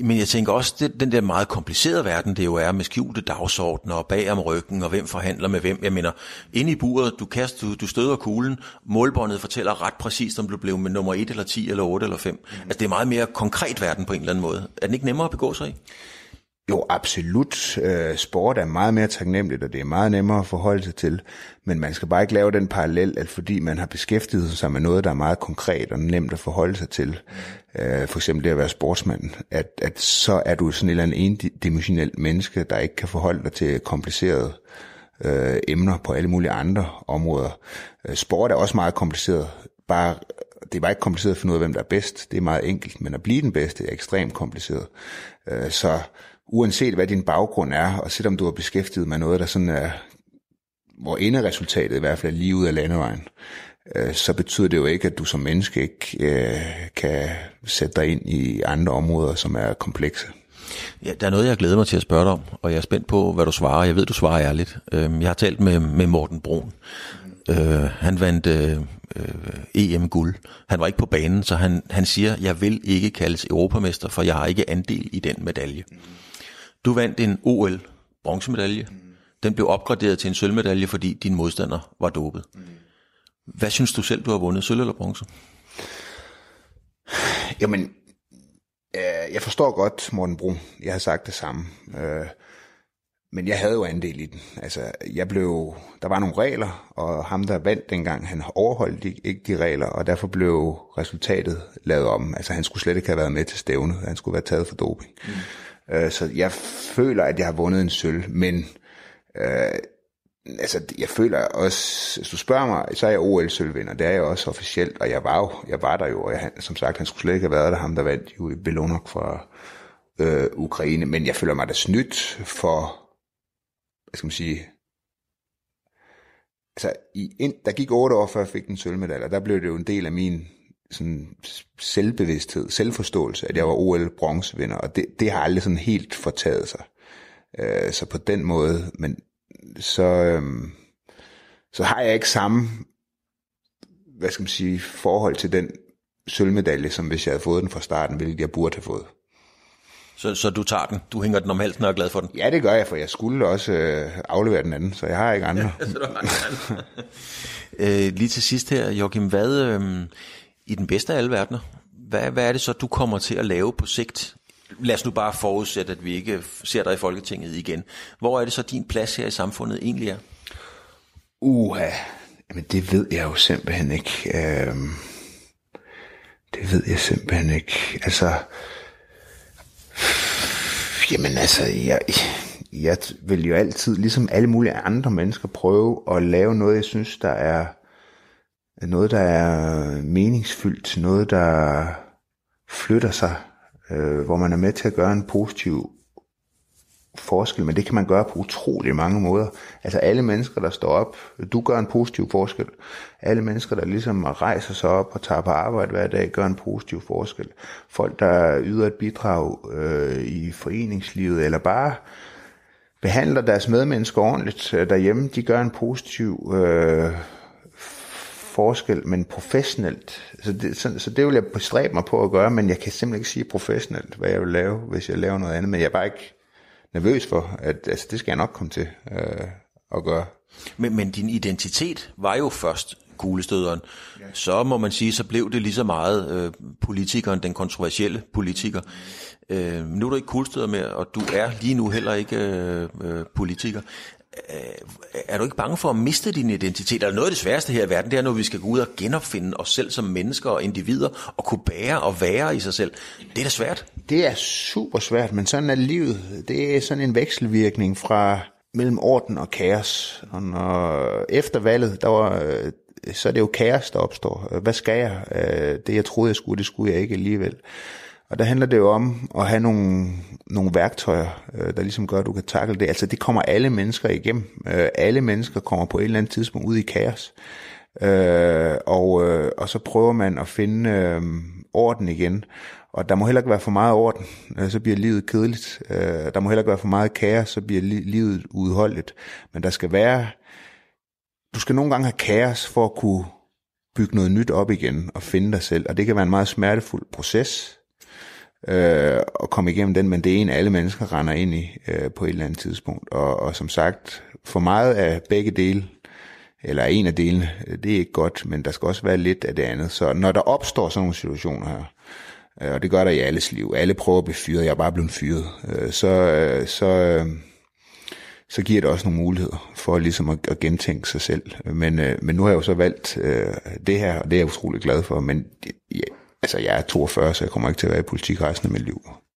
men jeg tænker også, det, den der meget komplicerede verden, det jo er med skjulte dagsordner og bag om ryggen, og hvem forhandler med hvem. Jeg mener, inde i buret, du, kaster, du, du støder kuglen, målbåndet fortæller ret præcist, om du blev med nummer 1 eller 10 eller 8 eller 5. Mm. Altså det er meget mere konkret verden på en eller anden måde. Er den ikke nemmere at begå sig i? Jo, absolut. Øh, sport er meget mere taknemmeligt, og det er meget nemmere at forholde sig til. Men man skal bare ikke lave den parallel, at fordi man har beskæftiget sig med noget, der er meget konkret og nemt at forholde sig til, øh, for eksempel det at være sportsmand, at, at så er du sådan et eller andet endimensionelt menneske, der ikke kan forholde dig til komplicerede øh, emner på alle mulige andre områder. Øh, sport er også meget kompliceret. Bare, det er bare ikke kompliceret at finde ud af, hvem der er bedst. Det er meget enkelt, men at blive den bedste er ekstremt kompliceret. Øh, Så uanset hvad din baggrund er, og selvom du har beskæftiget med noget, der sådan er, hvor enderesultatet i hvert fald er lige ud af landevejen, øh, så betyder det jo ikke, at du som menneske ikke øh, kan sætte dig ind i andre områder, som er komplekse. Ja, der er noget, jeg glæder mig til at spørge dig om, og jeg er spændt på, hvad du svarer. Jeg ved, du svarer ærligt. Øhm, jeg har talt med, med Morten Brun. Øh, han vandt øh, øh EM-guld. Han var ikke på banen, så han, han siger, jeg vil ikke kaldes europamester, for jeg har ikke andel i den medalje. Du vandt en OL bronzemedalje. Den blev opgraderet til en sølvmedalje, fordi din modstander var dopet. Hvad synes du selv, du har vundet, sølv eller bronze? Jamen, øh, jeg forstår godt Morten Brun. Jeg har sagt det samme. Øh, men jeg havde jo andel i den. Altså, jeg blev, der var nogle regler, og ham, der vandt dengang, han overholdt ikke de regler, og derfor blev resultatet lavet om. Altså, han skulle slet ikke have været med til stævnet. Han skulle være taget for doping. Mm. Øh, så jeg føler, at jeg har vundet en sølv, men øh, altså, jeg føler også, hvis du spørger mig, så er jeg OL-sølvvinder. Det er jeg også officielt, og jeg var, jo, jeg var der jo, og jeg, som sagt, han skulle slet ikke have været der, ham der vandt jo i Belonok fra øh, Ukraine, men jeg føler mig da snydt for, hvad skal man sige, altså, i, ind, der gik otte år, før jeg fik den sølvmedalje, og der blev det jo en del af min sådan, selvbevidsthed, selvforståelse, at jeg var OL-bronzevinder, og det, det har aldrig sådan helt fortaget sig. Øh, så på den måde, men så, øhm, så har jeg ikke samme, hvad skal man sige, forhold til den sølvmedalje, som hvis jeg havde fået den fra starten, hvilket jeg burde have fået. Så, så du tager den, du hænger den om halsen og er glad for den? Ja, det gør jeg, for jeg skulle også øh, aflevere den anden, så jeg har ikke andre. øh, lige til sidst her, Joachim, hvad øh, i den bedste af alle verdener, hvad, hvad er det så, du kommer til at lave på sigt? Lad os nu bare forudsætte, at vi ikke ser dig i Folketinget igen. Hvor er det så, din plads her i samfundet egentlig er? Uha, men det ved jeg jo simpelthen ikke. Øhm, det ved jeg simpelthen ikke. Altså, jamen altså, jeg, jeg vil jo altid, ligesom alle mulige andre mennesker, prøve at lave noget, jeg synes, der er noget, der er meningsfyldt, noget, der flytter sig, øh, hvor man er med til at gøre en positiv forskel, men det kan man gøre på utrolig mange måder. Altså alle mennesker, der står op, du gør en positiv forskel. Alle mennesker, der ligesom rejser sig op og tager på arbejde hver dag, gør en positiv forskel. Folk, der yder et bidrag øh, i foreningslivet, eller bare behandler deres medmennesker ordentligt øh, derhjemme, de gør en positiv øh, forskel, men professionelt. Så det, så, så det vil jeg bestræbe mig på at gøre, men jeg kan simpelthen ikke sige professionelt, hvad jeg vil lave, hvis jeg laver noget andet, men jeg er bare ikke nervøs for, at altså, det skal jeg nok komme til øh, at gøre. Men, men din identitet var jo først kuglestøderen. Ja. Så må man sige, så blev det lige så meget øh, politikeren, den kontroversielle politiker. Øh, nu er du ikke kuglestøder mere, og du er lige nu heller ikke øh, øh, politiker. Øh, er du ikke bange for at miste din identitet? Eller noget af det sværeste her i verden, det er, når vi skal gå ud og genopfinde os selv som mennesker og individer, og kunne bære og være i sig selv. Det er da svært. Det er super svært, men sådan er livet. Det er sådan en vekselvirkning fra mellem orden og kaos. Og når, efter valget, der var, øh, så er det jo kaos, der opstår. Hvad skal jeg? Øh, det jeg troede, jeg skulle, det skulle jeg ikke alligevel. Og der handler det jo om at have nogle, nogle værktøjer, øh, der ligesom gør, at du kan takle det. Altså det kommer alle mennesker igennem. Øh, alle mennesker kommer på et eller andet tidspunkt ud i kaos. Øh, og, øh, og så prøver man at finde orden igen. Og der må heller ikke være for meget orden, så bliver livet kedeligt. Der må heller ikke være for meget kaos, så bliver livet udholdeligt. Men der skal være du skal nogle gange have kaos for at kunne bygge noget nyt op igen og finde dig selv, og det kan være en meget smertefuld proces øh, at komme igennem den, men det er en, alle mennesker render ind i øh, på et eller andet tidspunkt. Og, og som sagt, for meget af begge dele, eller en af delene, øh, det er ikke godt, men der skal også være lidt af det andet. Så når der opstår sådan nogle situationer her, øh, og det gør der i alles liv, alle prøver at blive fyret, jeg er bare blevet fyret, øh, så, øh, så, øh, så giver det også nogle muligheder for ligesom at, at gentænke sig selv. Men, øh, men nu har jeg jo så valgt øh, det her, og det er jeg utrolig glad for, men ja, altså jeg er 42, så jeg kommer ikke til at være i politik resten af mit liv.